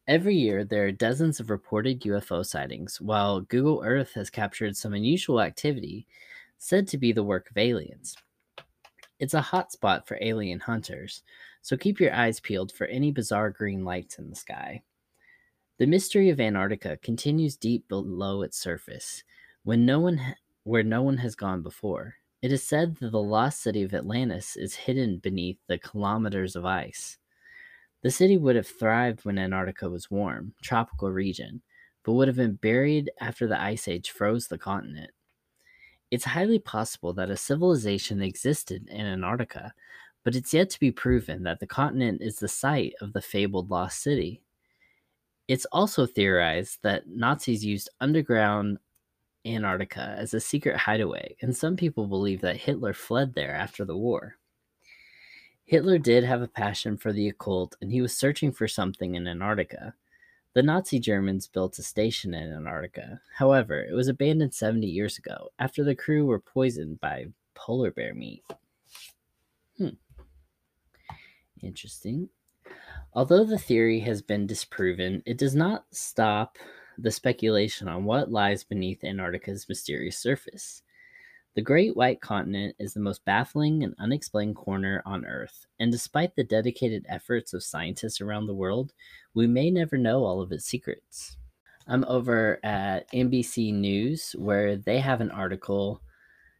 Every year, there are dozens of reported UFO sightings, while Google Earth has captured some unusual activity said to be the work of aliens. It's a hotspot for alien hunters, so keep your eyes peeled for any bizarre green lights in the sky. The mystery of Antarctica continues deep below its surface, when no one ha- where no one has gone before. It is said that the lost city of Atlantis is hidden beneath the kilometers of ice. The city would have thrived when Antarctica was warm, tropical region, but would have been buried after the ice age froze the continent. It's highly possible that a civilization existed in Antarctica, but it's yet to be proven that the continent is the site of the fabled lost city. It's also theorized that Nazis used underground Antarctica as a secret hideaway, and some people believe that Hitler fled there after the war. Hitler did have a passion for the occult, and he was searching for something in Antarctica. The Nazi Germans built a station in Antarctica. However, it was abandoned 70 years ago after the crew were poisoned by polar bear meat. Interesting. Although the theory has been disproven, it does not stop the speculation on what lies beneath Antarctica's mysterious surface. The Great White Continent is the most baffling and unexplained corner on Earth, and despite the dedicated efforts of scientists around the world, we may never know all of its secrets. I'm over at NBC News where they have an article.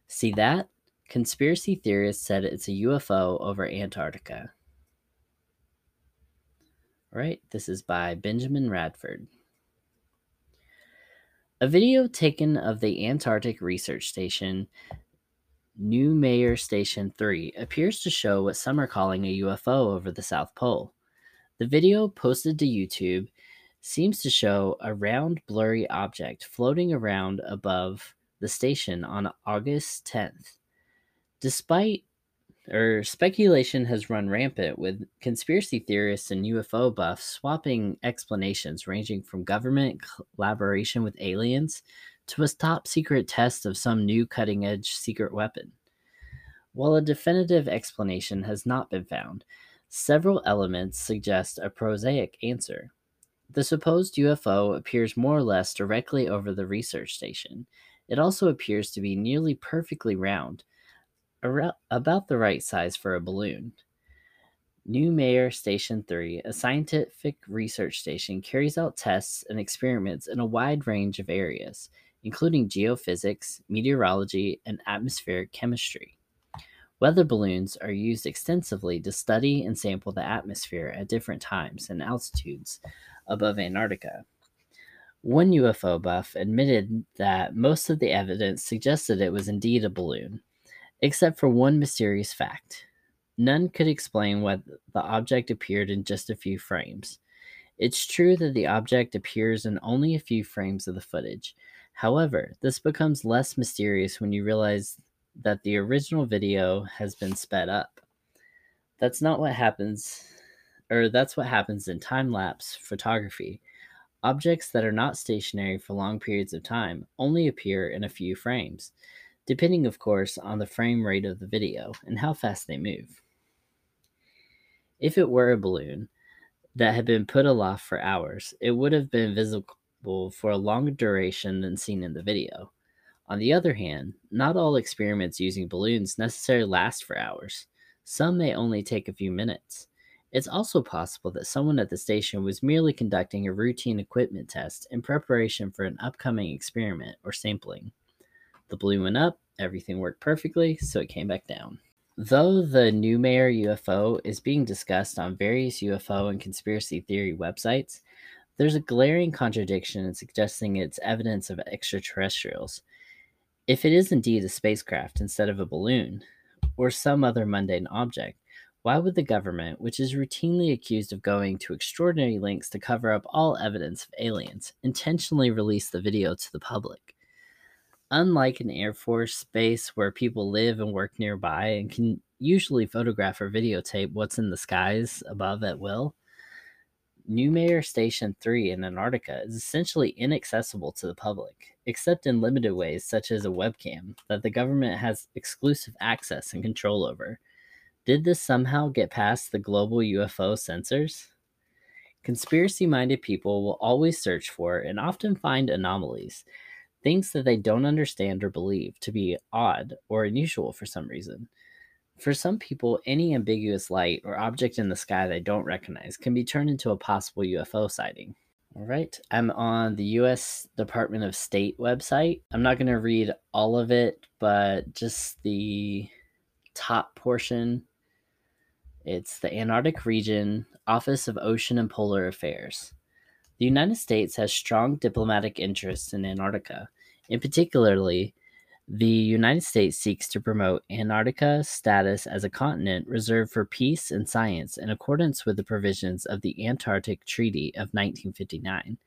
See that? Conspiracy theorists said it's a UFO over Antarctica. All right, this is by Benjamin Radford. A video taken of the Antarctic Research Station, Neumayer Station 3, appears to show what some are calling a UFO over the South Pole. The video posted to YouTube seems to show a round, blurry object floating around above the station on August 10th. Despite or speculation has run rampant with conspiracy theorists and UFO buffs swapping explanations ranging from government collaboration with aliens to a top secret test of some new cutting edge secret weapon. While a definitive explanation has not been found, several elements suggest a prosaic answer. The supposed UFO appears more or less directly over the research station. It also appears to be nearly perfectly round, about the right size for a balloon. Neumayer Station 3, a scientific research station, carries out tests and experiments in a wide range of areas, including geophysics, meteorology, and atmospheric chemistry. Weather balloons are used extensively to study and sample the atmosphere at different times and altitudes above Antarctica. One UFO buff admitted that most of the evidence suggested it was indeed a balloon, except for one mysterious fact. None could explain why the object appeared in just a few frames. It's true that the object appears in only a few frames of the footage. However, this becomes less mysterious when you realize that the original video has been sped up. That's not what happens, or that's what happens in time lapse photography. Objects that are not stationary for long periods of time only appear in a few frames, depending, of course, on the frame rate of the video and how fast they move. If it were a balloon that had been put aloft for hours, it would have been visible for a longer duration than seen in the video. On the other hand, not all experiments using balloons necessarily last for hours. Some may only take a few minutes. It's also possible that someone at the station was merely conducting a routine equipment test in preparation for an upcoming experiment or sampling. The balloon went up, everything worked perfectly, so it came back down. Though the Neumayer UFO is being discussed on various UFO and conspiracy theory websites, there's a glaring contradiction in suggesting it's evidence of extraterrestrials. If it is indeed a spacecraft instead of a balloon, or some other mundane object, why would the government, which is routinely accused of going to extraordinary lengths to cover up all evidence of aliens, intentionally release the video to the public? Unlike an Air Force base where people live and work nearby and can usually photograph or videotape what's in the skies above at will, Neumayer Station 3 in Antarctica is essentially inaccessible to the public, except in limited ways, such as a webcam that the government has exclusive access and control over. Did this somehow get past the global UFO censors? Conspiracy minded people will always search for and often find anomalies things that they don't understand or believe to be odd or unusual for some reason. For some people, any ambiguous light or object in the sky they don't recognize can be turned into a possible UFO sighting. All right, I'm on the US Department of State website. I'm not going to read all of it, but just the top portion. It's the Antarctic Region, Office of Ocean and Polar Affairs. The United States has strong diplomatic interests in Antarctica. In particularly, the United States seeks to promote Antarctica's status as a continent reserved for peace and science in accordance with the provisions of the Antarctic Treaty of 1959.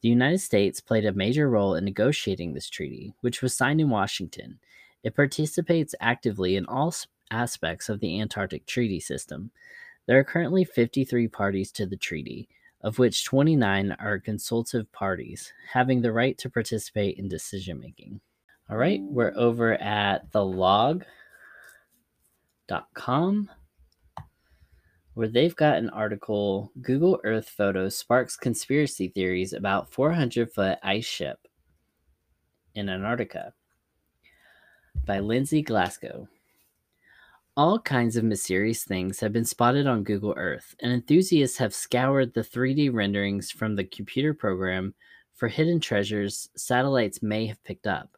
The United States played a major role in negotiating this treaty, which was signed in Washington. It participates actively in all aspects of the Antarctic Treaty System. There are currently 53 parties to the treaty, of which 29 are consultative parties, having the right to participate in decision making. All right, we're over at the log.com where they've got an article Google Earth photos sparks conspiracy theories about 400 foot ice ship in Antarctica by Lindsay Glasgow. All kinds of mysterious things have been spotted on Google Earth, and enthusiasts have scoured the 3D renderings from the computer program for hidden treasures satellites may have picked up.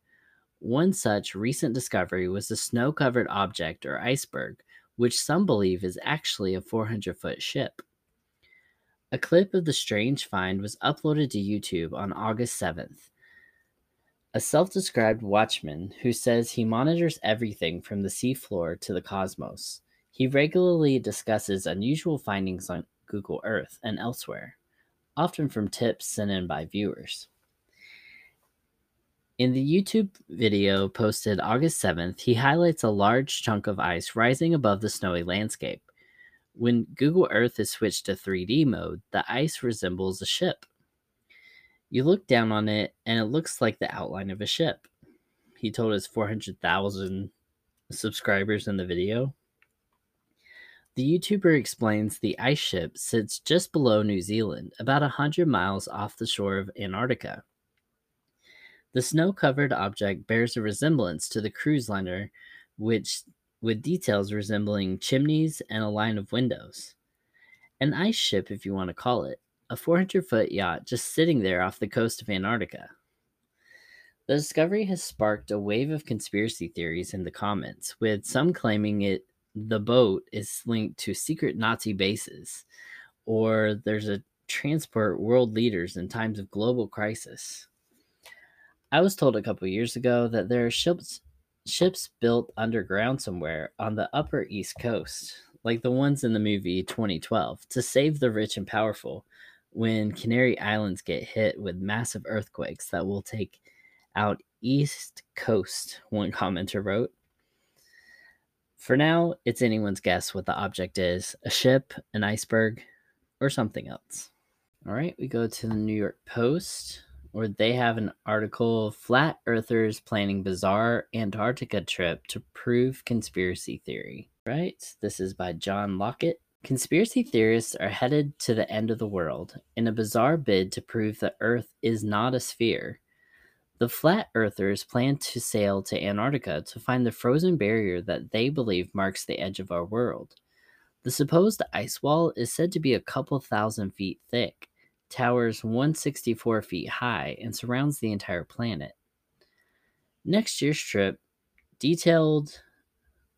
One such recent discovery was a snow covered object or iceberg, which some believe is actually a 400 foot ship. A clip of the strange find was uploaded to YouTube on August 7th. A self described watchman who says he monitors everything from the seafloor to the cosmos. He regularly discusses unusual findings on Google Earth and elsewhere, often from tips sent in by viewers. In the YouTube video posted August 7th, he highlights a large chunk of ice rising above the snowy landscape. When Google Earth is switched to 3D mode, the ice resembles a ship. You look down on it, and it looks like the outline of a ship. He told his 400,000 subscribers in the video. The YouTuber explains the ice ship sits just below New Zealand, about 100 miles off the shore of Antarctica. The snow covered object bears a resemblance to the cruise liner which with details resembling chimneys and a line of windows. An ice ship, if you want to call it, a 400 foot yacht just sitting there off the coast of Antarctica. The discovery has sparked a wave of conspiracy theories in the comments, with some claiming it the boat is linked to secret Nazi bases, or there's a transport world leaders in times of global crisis. I was told a couple years ago that there are ships ships built underground somewhere on the upper east coast, like the ones in the movie 2012, to save the rich and powerful when Canary Islands get hit with massive earthquakes that will take out east coast, one commenter wrote. For now, it's anyone's guess what the object is a ship, an iceberg, or something else. All right, we go to the New York Post, where they have an article Flat Earthers Planning Bizarre Antarctica Trip to Prove Conspiracy Theory. Right? This is by John Lockett. Conspiracy theorists are headed to the end of the world in a bizarre bid to prove that Earth is not a sphere. The flat earthers plan to sail to Antarctica to find the frozen barrier that they believe marks the edge of our world. The supposed ice wall is said to be a couple thousand feet thick, towers 164 feet high, and surrounds the entire planet. Next year's trip, detailed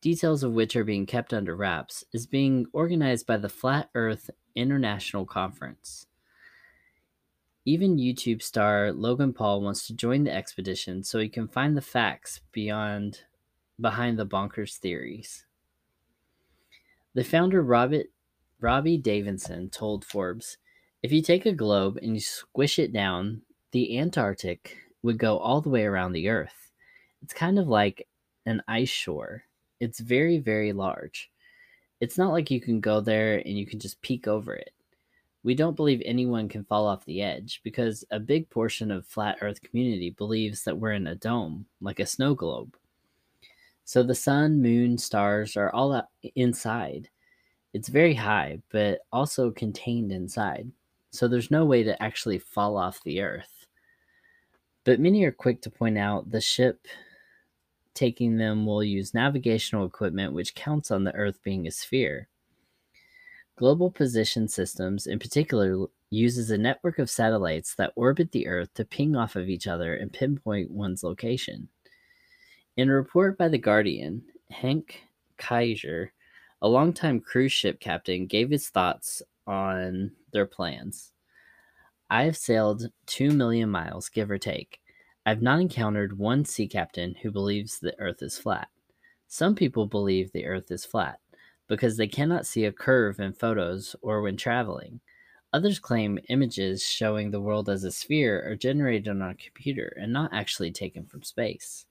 details of which are being kept under wraps, is being organized by the Flat Earth International Conference. Even YouTube star Logan Paul wants to join the expedition so he can find the facts beyond behind the bonkers theories. The founder Robert Robbie Davidson told Forbes, "If you take a globe and you squish it down, the Antarctic would go all the way around the earth. It's kind of like an ice shore. It's very very large. It's not like you can go there and you can just peek over it. We don't believe anyone can fall off the edge because a big portion of flat earth community believes that we're in a dome, like a snow globe. So the sun, moon, stars are all inside. It's very high, but also contained inside. So there's no way to actually fall off the earth. But many are quick to point out the ship taking them will use navigational equipment which counts on the earth being a sphere. Global Position Systems, in particular, uses a network of satellites that orbit the Earth to ping off of each other and pinpoint one's location. In a report by The Guardian, Hank Kaiser, a longtime cruise ship captain, gave his thoughts on their plans. I have sailed 2 million miles, give or take. I've not encountered one sea captain who believes the Earth is flat. Some people believe the Earth is flat because they cannot see a curve in photos or when traveling. Others claim images showing the world as a sphere are generated on a computer and not actually taken from space.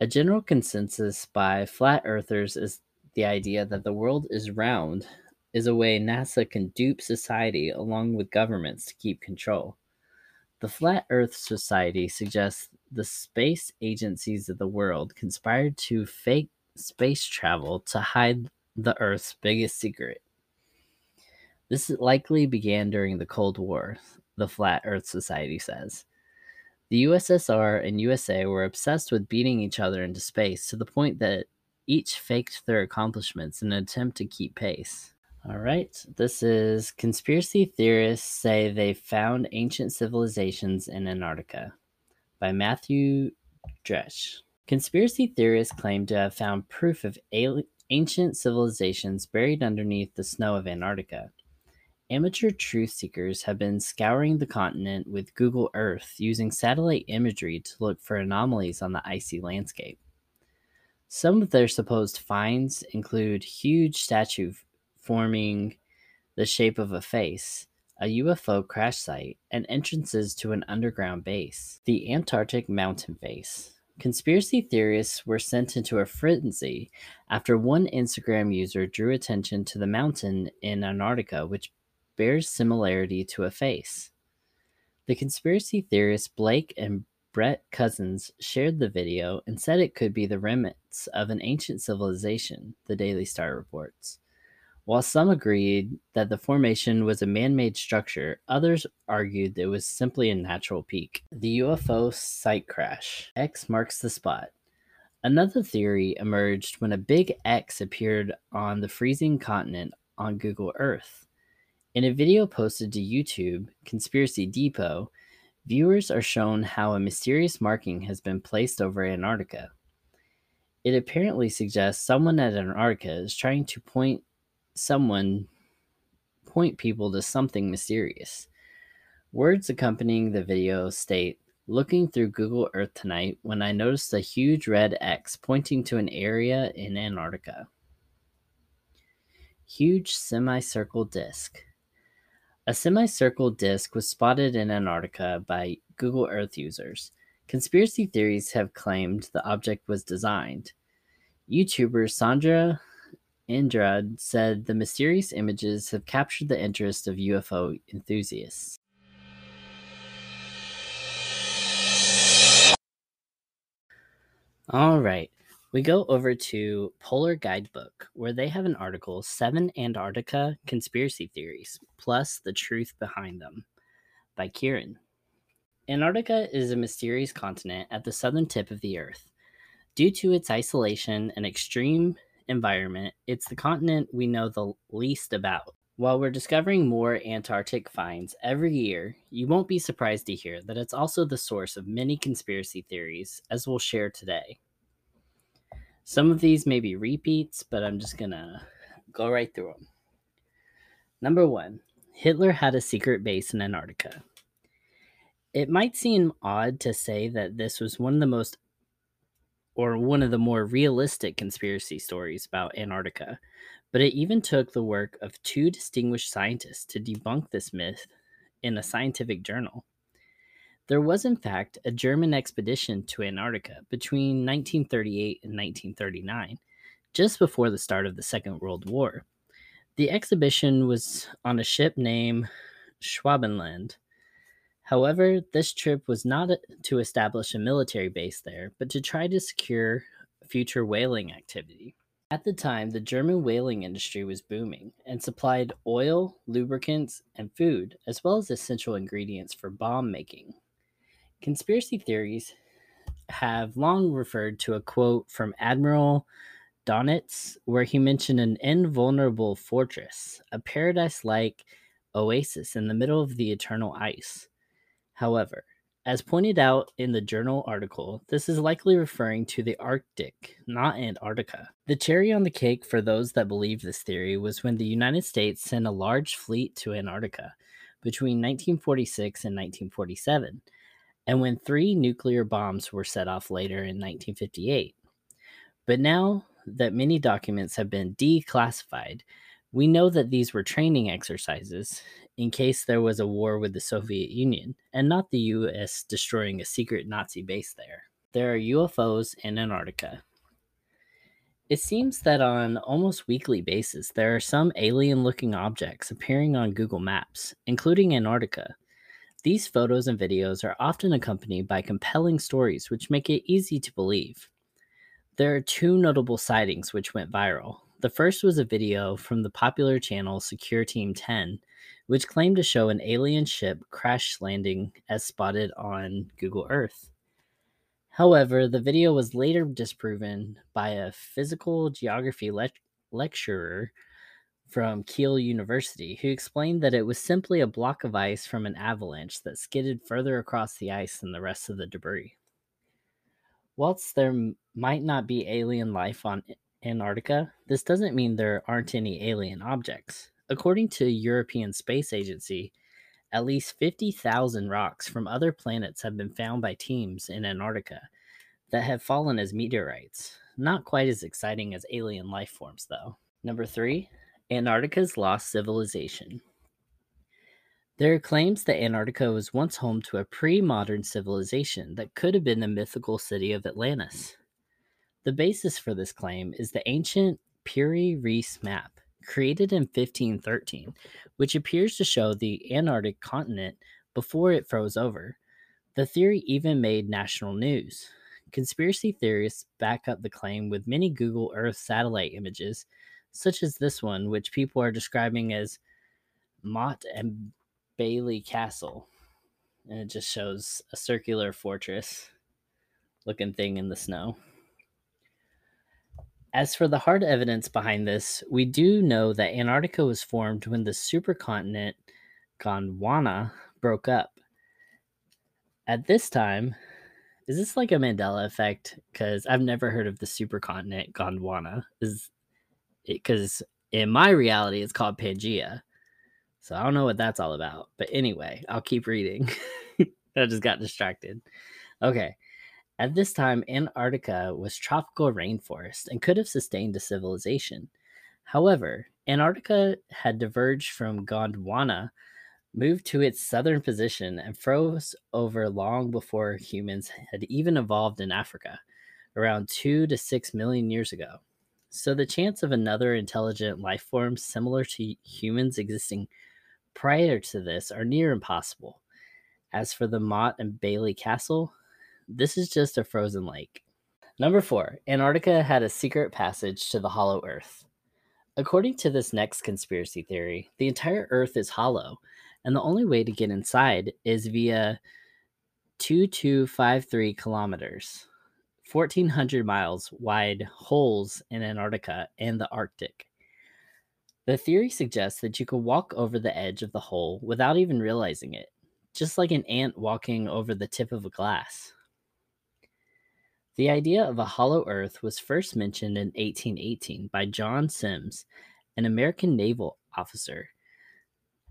A general consensus by flat earthers is the idea that the world is round is a way NASA can dupe society along with governments to keep control. The Flat Earth Society suggests the space agencies of the world conspired to fake space travel to hide the Earth's biggest secret. This likely began during the Cold War, the Flat Earth Society says. The USSR and USA were obsessed with beating each other into space to the point that each faked their accomplishments in an attempt to keep pace. All right, this is conspiracy theorists say they found ancient civilizations in Antarctica by Matthew Dresch. Conspiracy theorists claim to have found proof of ancient civilizations buried underneath the snow of Antarctica. Amateur truth seekers have been scouring the continent with Google Earth using satellite imagery to look for anomalies on the icy landscape. Some of their supposed finds include huge statue forming the shape of a face, a UFO crash site, and entrances to an underground base, the Antarctic Mountain Face. Conspiracy theorists were sent into a frenzy after one Instagram user drew attention to the mountain in Antarctica, which bears similarity to a face. The conspiracy theorists Blake and Brett Cousins shared the video and said it could be the remnants of an ancient civilization, the Daily Star reports. While some agreed that the formation was a man made structure, others argued it was simply a natural peak. The UFO site crash. X marks the spot. Another theory emerged when a big X appeared on the freezing continent on Google Earth. In a video posted to YouTube, Conspiracy Depot, viewers are shown how a mysterious marking has been placed over Antarctica. It apparently suggests someone at Antarctica is trying to point someone point people to something mysterious. Words accompanying the video state Looking through Google Earth tonight when I noticed a huge red X pointing to an area in Antarctica. Huge semicircle disk. A semicircle disk was spotted in Antarctica by Google Earth users. Conspiracy theories have claimed the object was designed. YouTuber Sandra Andrade said the mysterious images have captured the interest of UFO enthusiasts. All right. We go over to Polar Guidebook, where they have an article Seven Antarctica Conspiracy Theories, plus the truth behind them, by Kieran. Antarctica is a mysterious continent at the southern tip of the Earth. Due to its isolation and extreme environment, it's the continent we know the least about. While we're discovering more Antarctic finds every year, you won't be surprised to hear that it's also the source of many conspiracy theories, as we'll share today. Some of these may be repeats, but I'm just gonna go right through them. Number one Hitler had a secret base in Antarctica. It might seem odd to say that this was one of the most or one of the more realistic conspiracy stories about Antarctica, but it even took the work of two distinguished scientists to debunk this myth in a scientific journal. There was, in fact, a German expedition to Antarctica between 1938 and 1939, just before the start of the Second World War. The exhibition was on a ship named Schwabenland. However, this trip was not to establish a military base there, but to try to secure future whaling activity. At the time, the German whaling industry was booming and supplied oil, lubricants, and food, as well as essential ingredients for bomb making. Conspiracy theories have long referred to a quote from Admiral Donitz, where he mentioned an invulnerable fortress, a paradise like oasis in the middle of the eternal ice. However, as pointed out in the journal article, this is likely referring to the Arctic, not Antarctica. The cherry on the cake for those that believe this theory was when the United States sent a large fleet to Antarctica between 1946 and 1947 and when three nuclear bombs were set off later in 1958. But now that many documents have been declassified, we know that these were training exercises in case there was a war with the Soviet Union and not the US destroying a secret Nazi base there. There are UFOs in Antarctica. It seems that on almost weekly basis there are some alien looking objects appearing on Google Maps, including Antarctica, these photos and videos are often accompanied by compelling stories which make it easy to believe. There are two notable sightings which went viral. The first was a video from the popular channel Secure Team 10, which claimed to show an alien ship crash landing as spotted on Google Earth. However, the video was later disproven by a physical geography le- lecturer from Keele University, who explained that it was simply a block of ice from an avalanche that skidded further across the ice than the rest of the debris. Whilst there might not be alien life on Antarctica, this doesn't mean there aren't any alien objects. According to European Space Agency, at least 50,000 rocks from other planets have been found by teams in Antarctica that have fallen as meteorites. Not quite as exciting as alien life forms, though. Number three, Antarctica's lost civilization. There are claims that Antarctica was once home to a pre modern civilization that could have been the mythical city of Atlantis. The basis for this claim is the ancient Piri Reis map, created in 1513, which appears to show the Antarctic continent before it froze over. The theory even made national news. Conspiracy theorists back up the claim with many Google Earth satellite images such as this one, which people are describing as Motte and Bailey Castle. And it just shows a circular fortress looking thing in the snow. As for the hard evidence behind this, we do know that Antarctica was formed when the supercontinent Gondwana broke up. At this time, is this like a Mandela effect? Because I've never heard of the supercontinent Gondwana. Is because in my reality it's called Pangea. So I don't know what that's all about. But anyway, I'll keep reading. I just got distracted. Okay. At this time, Antarctica was tropical rainforest and could have sustained a civilization. However, Antarctica had diverged from Gondwana, moved to its southern position, and froze over long before humans had even evolved in Africa, around two to six million years ago. So the chance of another intelligent life form similar to humans existing prior to this are near impossible. As for the Motte and Bailey Castle, this is just a frozen lake. Number four, Antarctica had a secret passage to the hollow Earth. According to this next conspiracy theory, the entire Earth is hollow, and the only way to get inside is via 2253 kilometers, 1400 miles wide holes in Antarctica and the Arctic. The theory suggests that you could walk over the edge of the hole without even realizing it, just like an ant walking over the tip of a glass. The idea of a hollow Earth was first mentioned in 1818 by John Symmes, an American naval officer.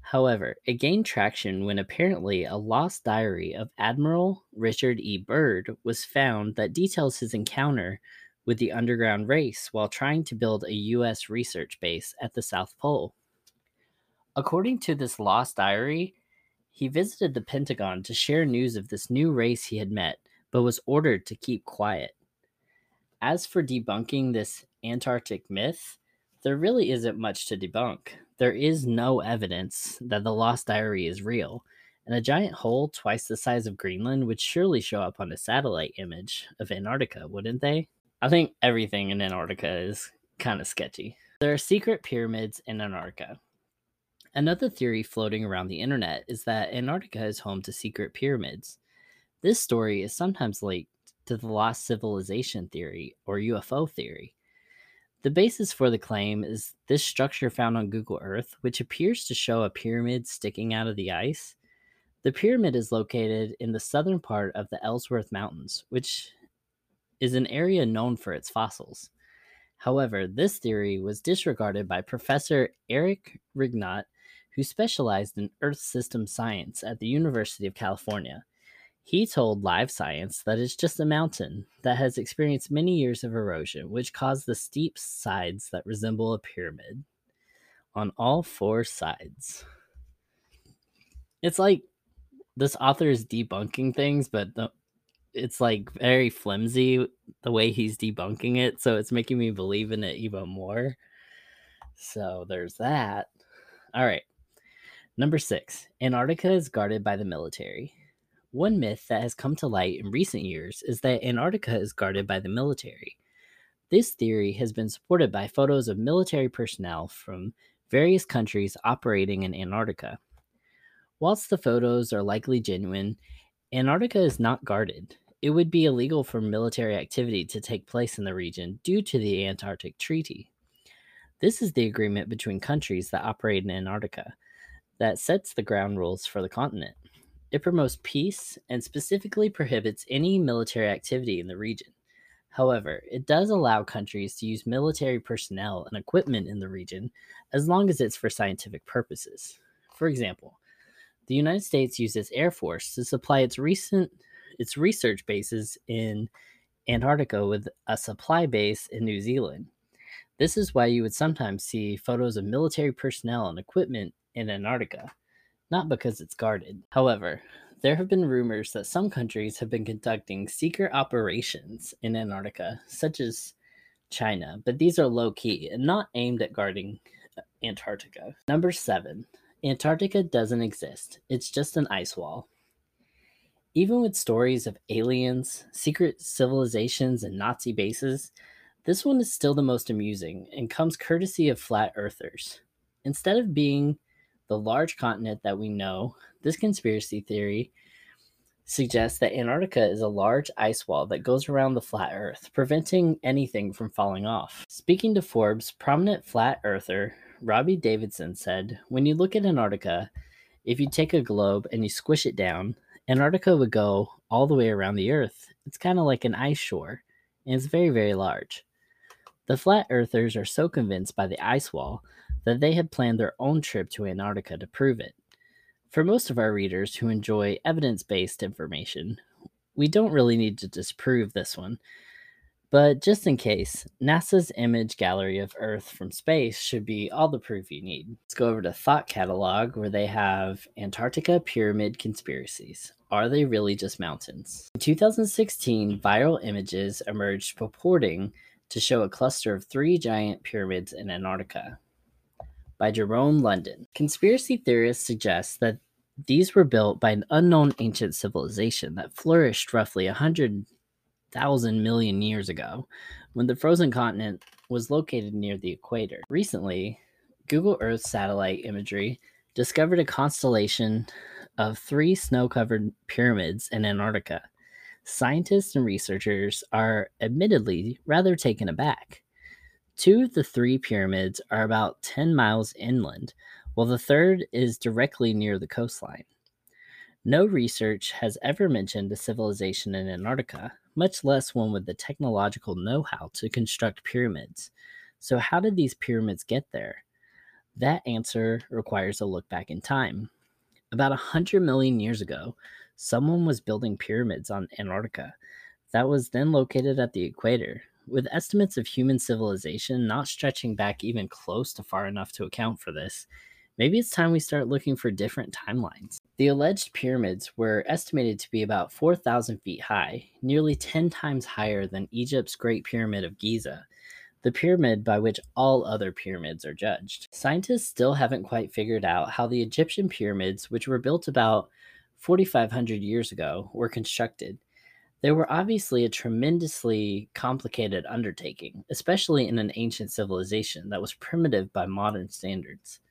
However, it gained traction when apparently a lost diary of Admiral Richard E. Byrd was found that details his encounter with the underground race while trying to build a U.S. research base at the South Pole. According to this lost diary, he visited the Pentagon to share news of this new race he had met but was ordered to keep quiet. As for debunking this Antarctic myth, there really isn't much to debunk. There is no evidence that the Lost Diary is real, and a giant hole twice the size of Greenland would surely show up on a satellite image of Antarctica, wouldn't they? I think everything in Antarctica is kind of sketchy. There are secret pyramids in Antarctica. Another theory floating around the internet is that Antarctica is home to secret pyramids. This story is sometimes linked to the lost civilization theory or UFO theory. The basis for the claim is this structure found on Google Earth, which appears to show a pyramid sticking out of the ice. The pyramid is located in the southern part of the Ellsworth Mountains, which is an area known for its fossils. However, this theory was disregarded by Professor Eric Rignot, who specialized in Earth system science at the University of California. He told Live Science that it's just a mountain that has experienced many years of erosion, which caused the steep sides that resemble a pyramid on all four sides. It's like this author is debunking things, but the, it's like very flimsy the way he's debunking it. So it's making me believe in it even more. So there's that. All right. Number six Antarctica is guarded by the military. One myth that has come to light in recent years is that Antarctica is guarded by the military. This theory has been supported by photos of military personnel from various countries operating in Antarctica. Whilst the photos are likely genuine, Antarctica is not guarded. It would be illegal for military activity to take place in the region due to the Antarctic Treaty. This is the agreement between countries that operate in Antarctica that sets the ground rules for the continent. It promotes peace and specifically prohibits any military activity in the region. However, it does allow countries to use military personnel and equipment in the region as long as it's for scientific purposes. For example, the United States used its Air Force to supply its recent its research bases in Antarctica with a supply base in New Zealand. This is why you would sometimes see photos of military personnel and equipment in Antarctica not because it's guarded. However, there have been rumors that some countries have been conducting secret operations in Antarctica, such as China, but these are low key and not aimed at guarding uh, Antarctica. Number seven, Antarctica doesn't exist, it's just an ice wall. Even with stories of aliens, secret civilizations, and Nazi bases, this one is still the most amusing and comes courtesy of flat earthers. Instead of being the large continent that we know, this conspiracy theory suggests that Antarctica is a large ice wall that goes around the flat Earth, preventing anything from falling off. Speaking to Forbes, prominent flat earther Robbie Davidson said, When you look at Antarctica, if you take a globe and you squish it down, Antarctica would go all the way around the Earth. It's kind of like an ice shore, and it's very, very large. The flat earthers are so convinced by the ice wall that they had planned their own trip to Antarctica to prove it. For most of our readers who enjoy evidence based information, we don't really need to disprove this one. But just in case, NASA's image gallery of Earth from space should be all the proof you need. Let's go over to Thought Catalog, where they have Antarctica Pyramid Conspiracies. Are they really just mountains? In 2016, viral images emerged purporting to show a cluster of three giant pyramids in Antarctica by Jerome London. Conspiracy theorists suggest that these were built by an unknown ancient civilization that flourished roughly 100,000 million years ago when the frozen continent was located near the equator. Recently, Google Earth satellite imagery discovered a constellation of three snow covered pyramids in Antarctica. Scientists and researchers are admittedly rather taken aback. Two of the three pyramids are about 10 miles inland, while the third is directly near the coastline. No research has ever mentioned a civilization in Antarctica, much less one with the technological know how to construct pyramids. So, how did these pyramids get there? That answer requires a look back in time. About 100 million years ago, someone was building pyramids on Antarctica that was then located at the equator, with estimates of human civilization not stretching back even close to far enough to account for this, maybe it's time we start looking for different timelines. The alleged pyramids were estimated to be about 4,000 feet high, nearly 10 times higher than Egypt's Great Pyramid of Giza, the pyramid by which all other pyramids are judged. Scientists still haven't quite figured out how the Egyptian pyramids, which were built about 4,500 years ago, were constructed. They were obviously a tremendously complicated undertaking, especially in an ancient civilization that was primitive by modern standards.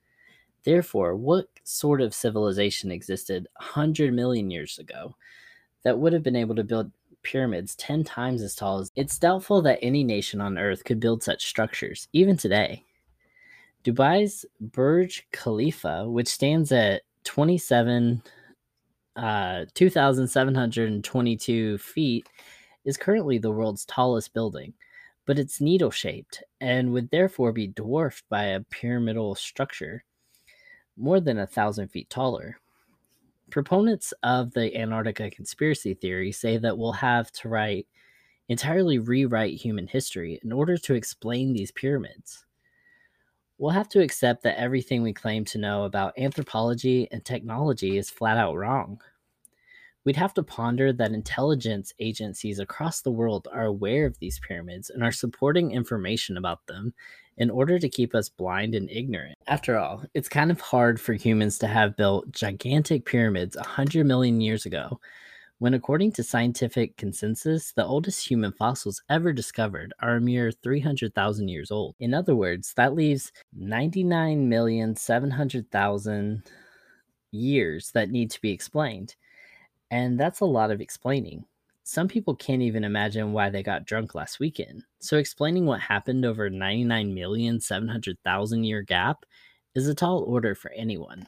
Therefore, what sort of civilization existed 100 million years ago that would have been able to build pyramids 10 times as tall as it's doubtful that any nation on earth could build such structures, even today. Dubai's Burj Khalifa, which stands at 27 uh, 2,722 feet, is currently the world's tallest building, but it's needle shaped and would therefore be dwarfed by a pyramidal structure more than a thousand feet taller. Proponents of the Antarctica conspiracy theory say that we'll have to write entirely rewrite human history in order to explain these pyramids. We'll have to accept that everything we claim to know about anthropology and technology is flat out wrong. We'd have to ponder that intelligence agencies across the world are aware of these pyramids and are supporting information about them in order to keep us blind and ignorant. After all, it's kind of hard for humans to have built gigantic pyramids 100 million years ago when, according to scientific consensus, the oldest human fossils ever discovered are a mere 300,000 years old. In other words, that leaves 99,700,000 years that need to be explained. And that's a lot of explaining. Some people can't even imagine why they got drunk last weekend. So, explaining what happened over 99,700,000 year gap is a tall order for anyone.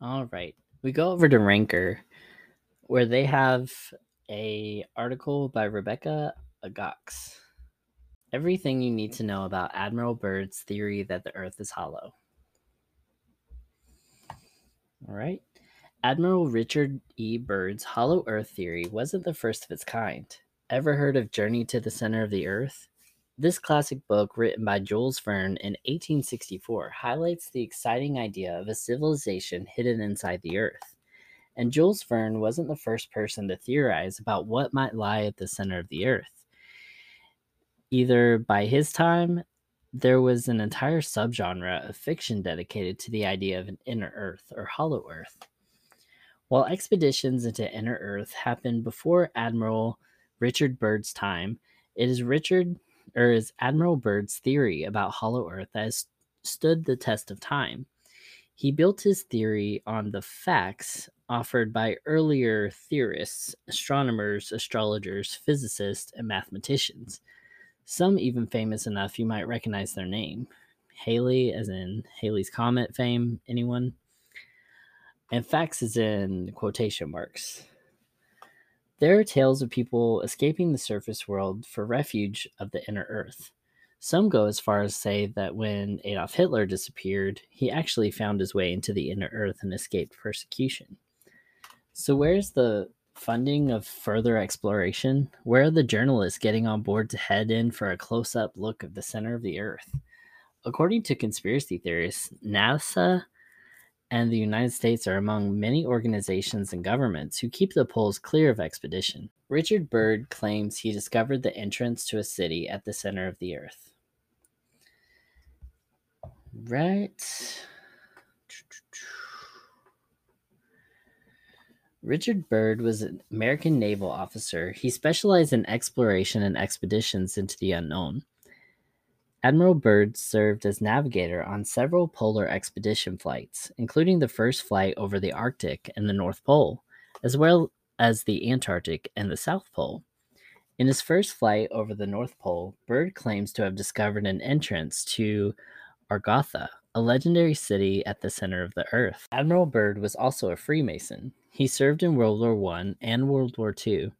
All right. We go over to Ranker where they have a article by Rebecca Agax. Everything you need to know about Admiral Byrd's theory that the earth is hollow. All right. Admiral Richard E. Byrd's hollow earth theory wasn't the first of its kind. Ever heard of Journey to the Center of the Earth? This classic book, written by Jules Verne in 1864, highlights the exciting idea of a civilization hidden inside the earth. And Jules Verne wasn't the first person to theorize about what might lie at the center of the earth. Either by his time, there was an entire subgenre of fiction dedicated to the idea of an inner earth or hollow earth. While expeditions into inner earth happened before Admiral Richard Byrd's time, it is Richard or is Admiral Byrd's theory about hollow earth that has stood the test of time. He built his theory on the facts offered by earlier theorists, astronomers, astrologers, physicists, and mathematicians. Some even famous enough you might recognize their name. Halley, as in Halley's Comet fame, anyone? And facts is in quotation marks. There are tales of people escaping the surface world for refuge of the inner earth. Some go as far as say that when Adolf Hitler disappeared, he actually found his way into the inner earth and escaped persecution. So, where's the funding of further exploration? Where are the journalists getting on board to head in for a close up look of the center of the earth? According to conspiracy theorists, NASA and the United States are among many organizations and governments who keep the poles clear of expedition. Richard Byrd claims he discovered the entrance to a city at the center of the earth. Right. Richard Byrd was an American naval officer. He specialized in exploration and expeditions into the unknown. Admiral Byrd served as navigator on several polar expedition flights, including the first flight over the Arctic and the North Pole, as well as the Antarctic and the South Pole. In his first flight over the North Pole, Byrd claims to have discovered an entrance to Argotha, a legendary city at the center of the earth. Admiral Byrd was also a Freemason. He served in World War I and World War II.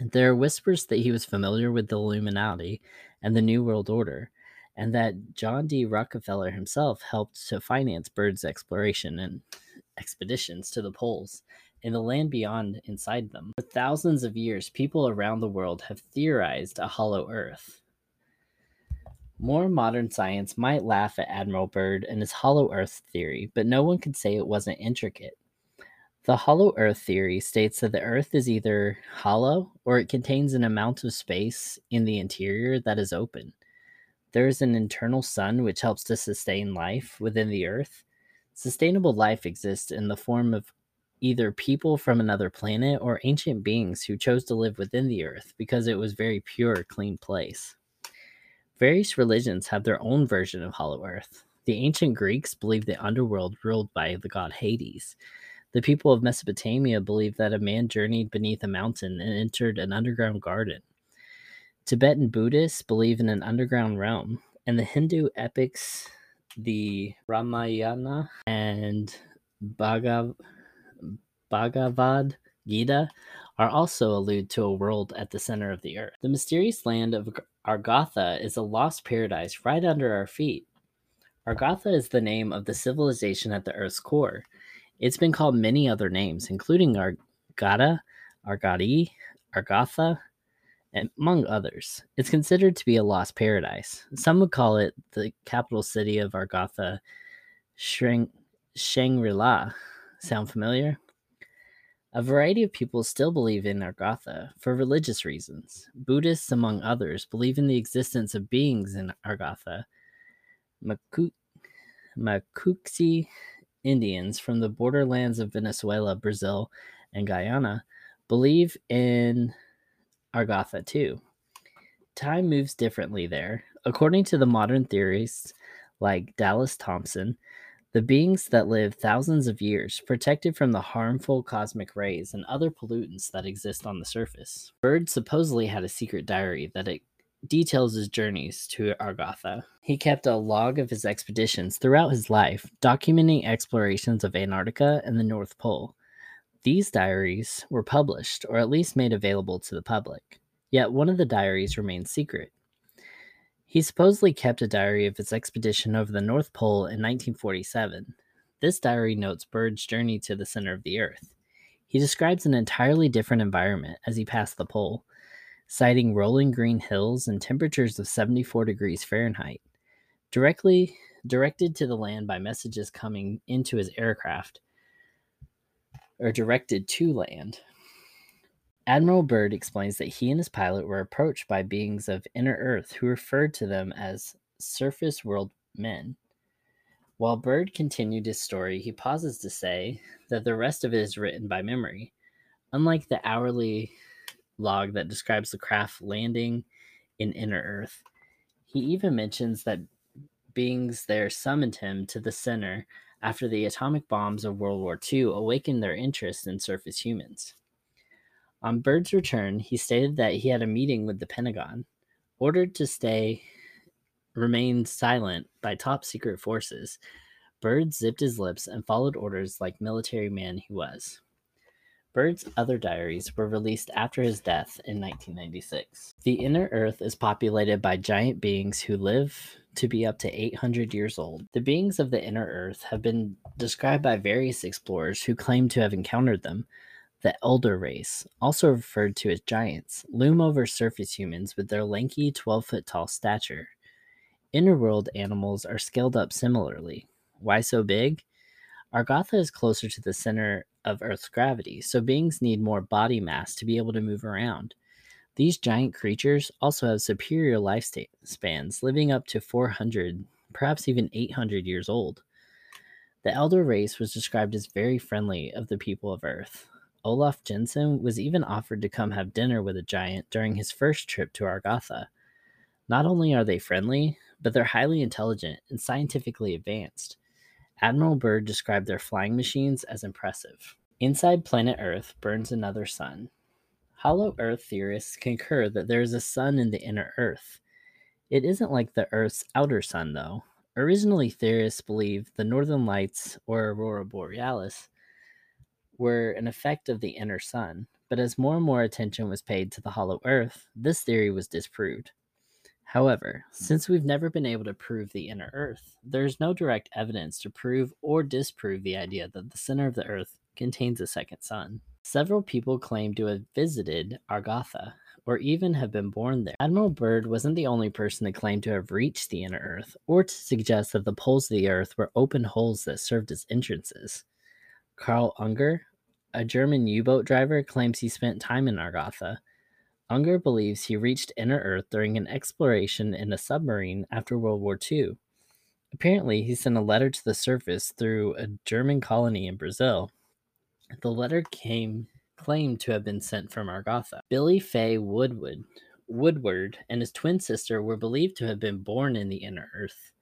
There are whispers that he was familiar with the Illuminati and the New World Order, and that John D. Rockefeller himself helped to finance Byrd's exploration and expeditions to the poles and the land beyond inside them. For thousands of years, people around the world have theorized a hollow earth. More modern science might laugh at Admiral Byrd and his hollow earth theory, but no one could say it wasn't intricate. The hollow earth theory states that the earth is either hollow or it contains an amount of space in the interior that is open. There is an internal sun which helps to sustain life within the earth. Sustainable life exists in the form of either people from another planet or ancient beings who chose to live within the earth because it was very pure, clean place. Various religions have their own version of hollow earth. The ancient Greeks believed the underworld ruled by the god Hades. The people of Mesopotamia believed that a man journeyed beneath a mountain and entered an underground garden. Tibetan Buddhists believe in an underground realm, and the Hindu epics, the Ramayana and Bhagav- Bhagavad Gita, are also allude to a world at the center of the earth. The mysterious land of Argotha is a lost paradise right under our feet. Argotha is the name of the civilization at the earth's core. It's been called many other names, including Argata, Argati, Argatha, among others. It's considered to be a lost paradise. Some would call it the capital city of Argotha, Shangri La. Sound familiar? A variety of people still believe in Argatha for religious reasons. Buddhists, among others, believe in the existence of beings in Argotha. Makuxi Indians from the borderlands of Venezuela, Brazil, and Guyana believe in Argotha too. Time moves differently there. According to the modern theorists like Dallas Thompson, the beings that live thousands of years, protected from the harmful cosmic rays and other pollutants that exist on the surface. Byrd supposedly had a secret diary that it details his journeys to Argotha. He kept a log of his expeditions throughout his life, documenting explorations of Antarctica and the North Pole. These diaries were published, or at least made available to the public, yet one of the diaries remained secret. He supposedly kept a diary of his expedition over the North Pole in 1947. This diary notes Byrd's journey to the center of the Earth. He describes an entirely different environment as he passed the pole, citing rolling green hills and temperatures of 74 degrees Fahrenheit. Directly directed to the land by messages coming into his aircraft, or directed to land. Admiral Byrd explains that he and his pilot were approached by beings of inner Earth who referred to them as surface world men. While Byrd continued his story, he pauses to say that the rest of it is written by memory. Unlike the hourly log that describes the craft landing in inner Earth, he even mentions that beings there summoned him to the center after the atomic bombs of World War II awakened their interest in surface humans. On Byrd's return, he stated that he had a meeting with the Pentagon, ordered to stay remain silent by top secret forces. Bird zipped his lips and followed orders like military man he was. Byrd's other diaries were released after his death in 1996. The inner earth is populated by giant beings who live to be up to 800 years old. The beings of the inner earth have been described by various explorers who claim to have encountered them. The elder race, also referred to as giants, loom over surface humans with their lanky 12 foot tall stature. Inner world animals are scaled up similarly. Why so big? Argotha is closer to the center of Earth's gravity, so beings need more body mass to be able to move around. These giant creatures also have superior lifespans, living up to 400, perhaps even 800 years old. The elder race was described as very friendly of the people of Earth. Olaf Jensen was even offered to come have dinner with a giant during his first trip to Argatha. Not only are they friendly, but they're highly intelligent and scientifically advanced. Admiral Byrd described their flying machines as impressive. Inside planet Earth burns another sun. Hollow Earth theorists concur that there is a sun in the inner Earth. It isn't like the Earth's outer sun, though. Originally, theorists believed the northern lights, or aurora borealis, were an effect of the inner sun, but as more and more attention was paid to the hollow Earth, this theory was disproved. However, since we've never been able to prove the inner Earth, there is no direct evidence to prove or disprove the idea that the center of the Earth contains a second sun. Several people claim to have visited Argotha, or even have been born there. Admiral Byrd wasn't the only person to claim to have reached the inner Earth, or to suggest that the poles of the Earth were open holes that served as entrances. Karl Unger, a German U boat driver, claims he spent time in Argotha Unger believes he reached inner Earth during an exploration in a submarine after World War II. Apparently, he sent a letter to the surface through a German colony in Brazil. The letter came claimed to have been sent from Argotha. Billy Fay Woodward, Woodward and his twin sister were believed to have been born in the inner Earth.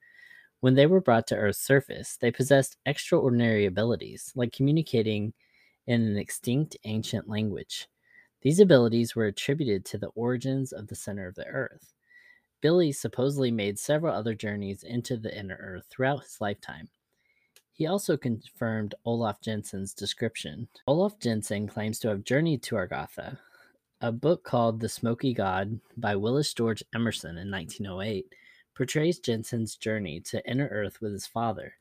When they were brought to Earth's surface, they possessed extraordinary abilities, like communicating in an extinct ancient language. These abilities were attributed to the origins of the center of the earth. Billy supposedly made several other journeys into the inner earth throughout his lifetime. He also confirmed Olaf Jensen's description. Olaf Jensen claims to have journeyed to Argotha. A book called The Smoky God by Willis George Emerson in 1908 portrays Jensen's journey to inner earth with his father.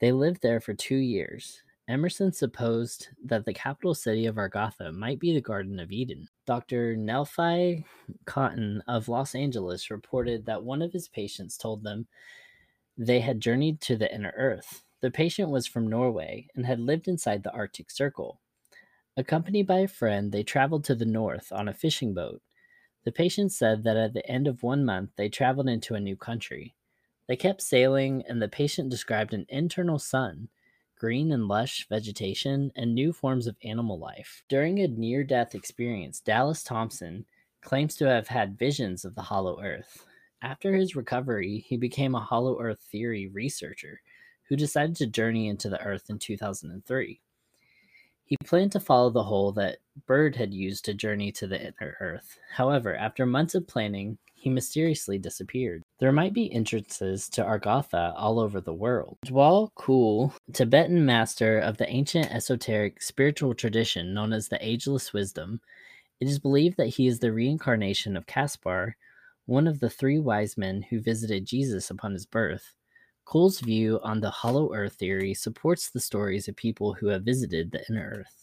They lived there for two years. Emerson supposed that the capital city of Argotha might be the Garden of Eden. Dr. Nelphi Cotton of Los Angeles reported that one of his patients told them they had journeyed to the inner earth. The patient was from Norway and had lived inside the Arctic Circle. Accompanied by a friend, they traveled to the north on a fishing boat. The patient said that at the end of one month, they traveled into a new country. They kept sailing, and the patient described an internal sun green and lush vegetation, and new forms of animal life. During a near death experience, Dallas Thompson claims to have had visions of the hollow earth. After his recovery, he became a hollow earth theory researcher who decided to journey into the earth in 2003. He planned to follow the hole that Byrd had used to journey to the inner earth. However, after months of planning, he mysteriously disappeared. There might be entrances to Argotha all over the world. Djwhal Khul, Tibetan master of the ancient esoteric spiritual tradition known as the Ageless Wisdom, it is believed that he is the reincarnation of Caspar, one of the three wise men who visited Jesus upon his birth. Khul's view on the hollow earth theory supports the stories of people who have visited the inner earth.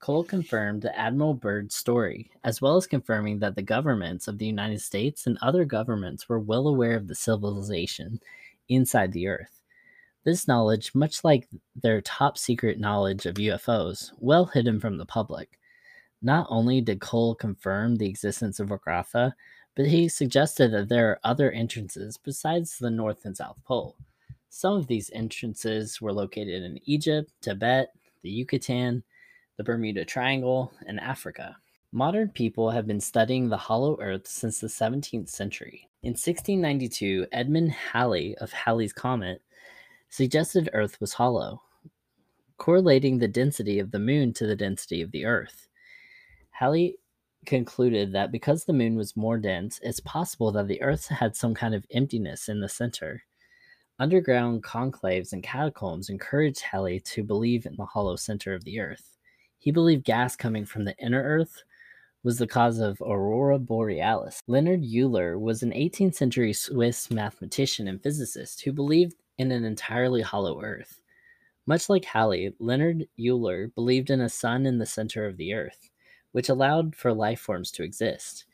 Cole confirmed the Admiral Byrd's story, as well as confirming that the governments of the United States and other governments were well aware of the civilization inside the Earth. This knowledge, much like their top secret knowledge of UFOs, well hidden from the public. Not only did Cole confirm the existence of Agartha, but he suggested that there are other entrances besides the North and South Pole. Some of these entrances were located in Egypt, Tibet, the Yucatan, the Bermuda Triangle, and Africa. Modern people have been studying the hollow earth since the 17th century. In 1692, Edmund Halley of Halley's Comet suggested Earth was hollow, correlating the density of the moon to the density of the Earth. Halley concluded that because the moon was more dense, it's possible that the Earth had some kind of emptiness in the center. Underground conclaves and catacombs encouraged Halley to believe in the hollow center of the Earth. He believed gas coming from the inner Earth was the cause of aurora borealis. Leonard Euler was an 18th century Swiss mathematician and physicist who believed in an entirely hollow Earth. Much like Halley, Leonard Euler believed in a sun in the center of the Earth, which allowed for life forms to exist.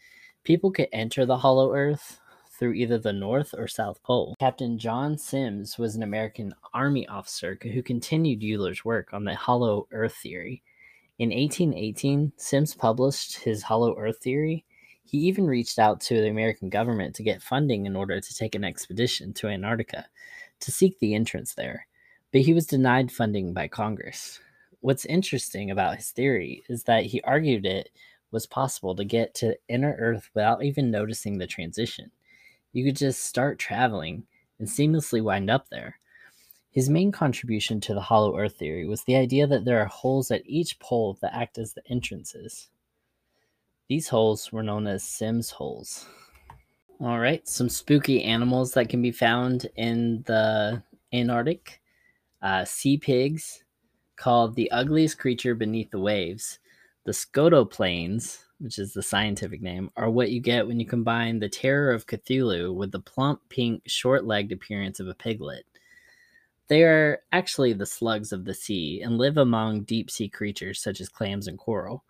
People could enter the hollow Earth through either the North or South Pole. Captain John Symmes was an American Army officer who continued Euler's work on the hollow Earth theory. In 1818, Symmes published his hollow Earth theory. He even reached out to the American government to get funding in order to take an expedition to Antarctica to seek the entrance there, but he was denied funding by Congress. What's interesting about his theory is that he argued it was possible to get to inner Earth without even noticing the transition. You could just start traveling and seamlessly wind up there. His main contribution to the hollow earth theory was the idea that there are holes at each pole that act as the entrances. These holes were known as Symmes holes. All right, some spooky animals that can be found in the Antarctic uh, sea pigs, called the ugliest creature beneath the waves. The scotoplanes, which is the scientific name, are what you get when you combine the terror of Cthulhu with the plump, pink, short legged appearance of a piglet. They are actually the slugs of the sea and live among deep sea creatures such as clams and coral.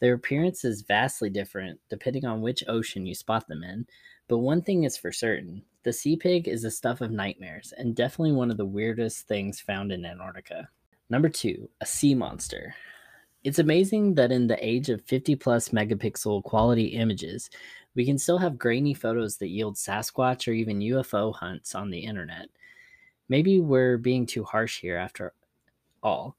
Their appearance is vastly different depending on which ocean you spot them in, but one thing is for certain the sea pig is the stuff of nightmares and definitely one of the weirdest things found in Antarctica. Number two, a sea monster. It's amazing that in the age of 50 plus megapixel quality images, we can still have grainy photos that yield Sasquatch or even UFO hunts on the internet. Maybe we're being too harsh here after all.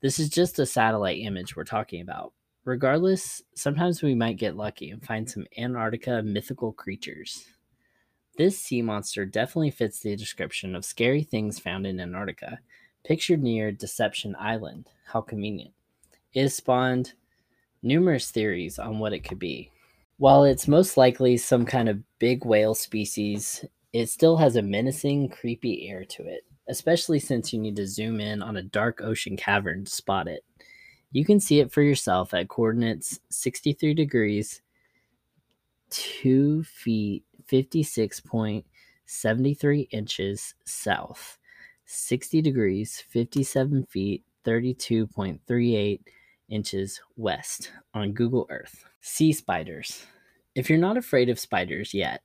This is just a satellite image we're talking about. Regardless, sometimes we might get lucky and find some Antarctica mythical creatures. This sea monster definitely fits the description of scary things found in Antarctica, pictured near Deception Island. How convenient. It has spawned numerous theories on what it could be. While it's most likely some kind of big whale species, it still has a menacing, creepy air to it, especially since you need to zoom in on a dark ocean cavern to spot it. You can see it for yourself at coordinates 63 degrees, 2 feet, 56.73 inches south, 60 degrees, 57 feet, 32.38 inches west on Google Earth. Sea spiders. If you're not afraid of spiders yet,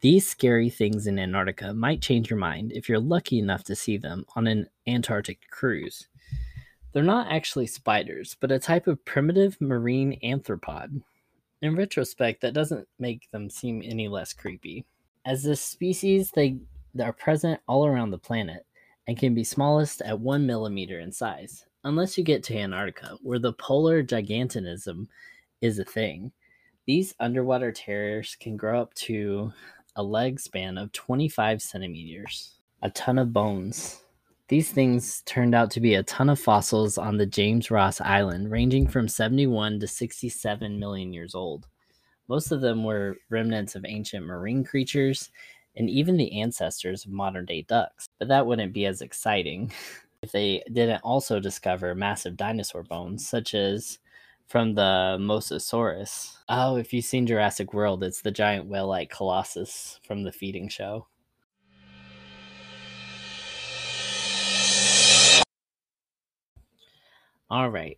these scary things in Antarctica might change your mind if you're lucky enough to see them on an Antarctic cruise. They're not actually spiders, but a type of primitive marine anthropod. In retrospect, that doesn't make them seem any less creepy. As a species, they are present all around the planet and can be smallest at one millimeter in size, unless you get to Antarctica, where the polar gigantism is a thing. These underwater terrors can grow up to a leg span of 25 centimeters, a ton of bones. These things turned out to be a ton of fossils on the James Ross Island, ranging from 71 to 67 million years old. Most of them were remnants of ancient marine creatures and even the ancestors of modern day ducks. But that wouldn't be as exciting if they didn't also discover massive dinosaur bones, such as from the Mosasaurus. Oh, if you've seen Jurassic World, it's the giant whale like Colossus from the feeding show. All right.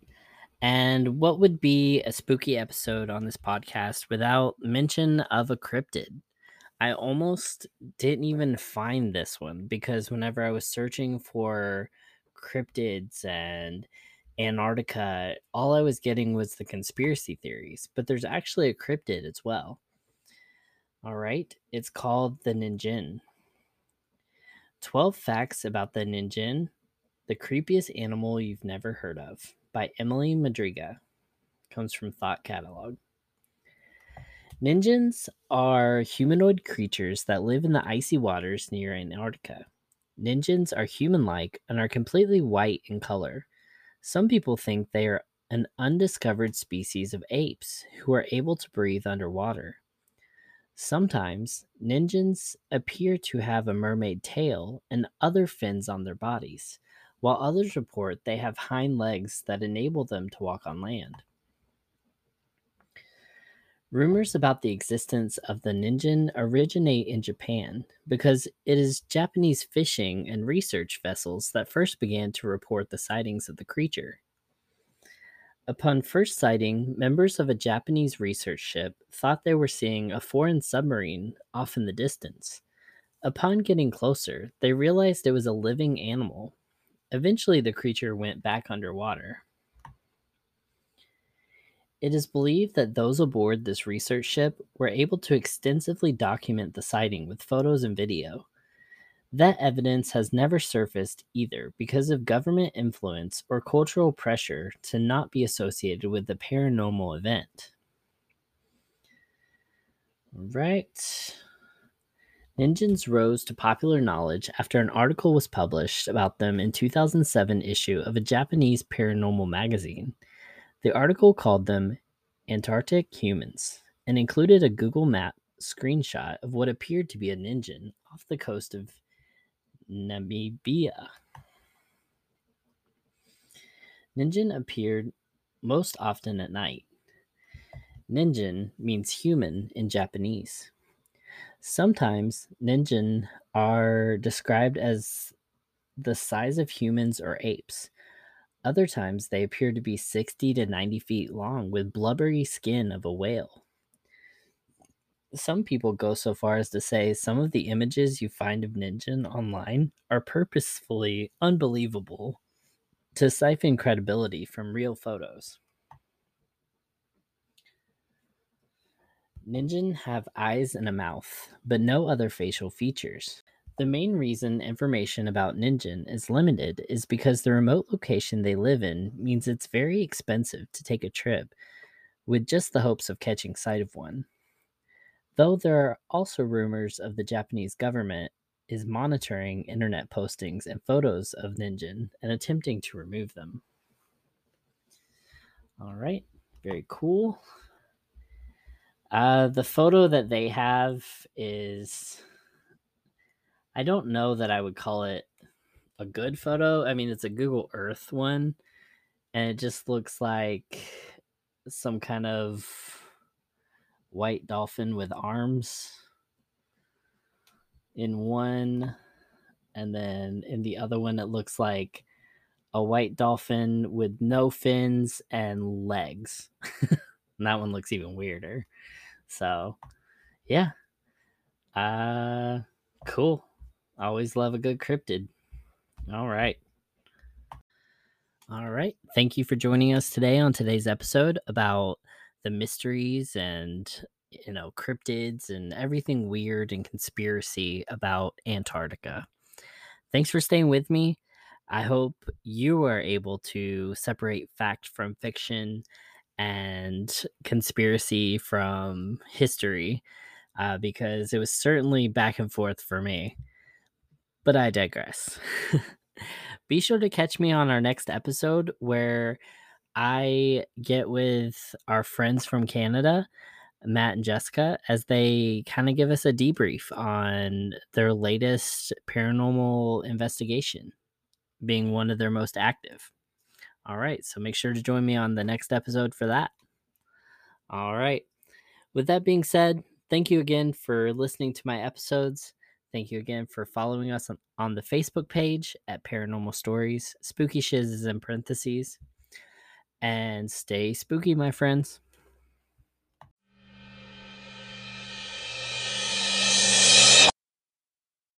And what would be a spooky episode on this podcast without mention of a cryptid? I almost didn't even find this one because whenever I was searching for cryptids and Antarctica, all I was getting was the conspiracy theories, but there's actually a cryptid as well. All right, it's called the Ninjin. 12 Facts About the Ninjin, the creepiest animal you've never heard of by Emily Madriga. Comes from Thought Catalog. Ninjins are humanoid creatures that live in the icy waters near Antarctica. Ninjins are human like and are completely white in color. Some people think they are an undiscovered species of apes who are able to breathe underwater. Sometimes, ninjins appear to have a mermaid tail and other fins on their bodies, while others report they have hind legs that enable them to walk on land. Rumors about the existence of the ningen originate in Japan because it is Japanese fishing and research vessels that first began to report the sightings of the creature. Upon first sighting, members of a Japanese research ship thought they were seeing a foreign submarine off in the distance. Upon getting closer, they realized it was a living animal. Eventually, the creature went back underwater. It is believed that those aboard this research ship were able to extensively document the sighting with photos and video. That evidence has never surfaced either because of government influence or cultural pressure to not be associated with the paranormal event. Right. Ningens rose to popular knowledge after an article was published about them in 2007 issue of a Japanese paranormal magazine. The article called them Antarctic humans and included a Google Map screenshot of what appeared to be a ningen off the coast of Namibia. Ningen appeared most often at night. Ningen means human in Japanese. Sometimes ningen are described as the size of humans or apes, other times they appear to be 60 to 90 feet long with blubbery skin of a whale. Some people go so far as to say some of the images you find of Ningen online are purposefully unbelievable to siphon credibility from real photos. Ningen have eyes and a mouth, but no other facial features. The main reason information about Ningen is limited is because the remote location they live in means it's very expensive to take a trip with just the hopes of catching sight of one. Though there are also rumors of the Japanese government is monitoring internet postings and photos of Ningen and attempting to remove them. All right, very cool. Uh, the photo that they have is I don't know that I would call it a good photo. I mean, it's a Google Earth one, and it just looks like some kind of white dolphin with arms in one, and then in the other one, it looks like a white dolphin with no fins and legs. and that one looks even weirder. So, yeah. Uh, cool. Always love a good cryptid. All right. All right. Thank you for joining us today on today's episode about the mysteries and, you know, cryptids and everything weird and conspiracy about Antarctica. Thanks for staying with me. I hope you are able to separate fact from fiction and conspiracy from history uh, because it was certainly back and forth for me. But I digress. Be sure to catch me on our next episode where I get with our friends from Canada, Matt and Jessica, as they kind of give us a debrief on their latest paranormal investigation, being one of their most active. All right, so make sure to join me on the next episode for that. All right. With that being said, thank you again for listening to my episodes. Thank you again for following us on, on the Facebook page at Paranormal Stories. Spooky Shiz is in parentheses. and stay spooky, my friends.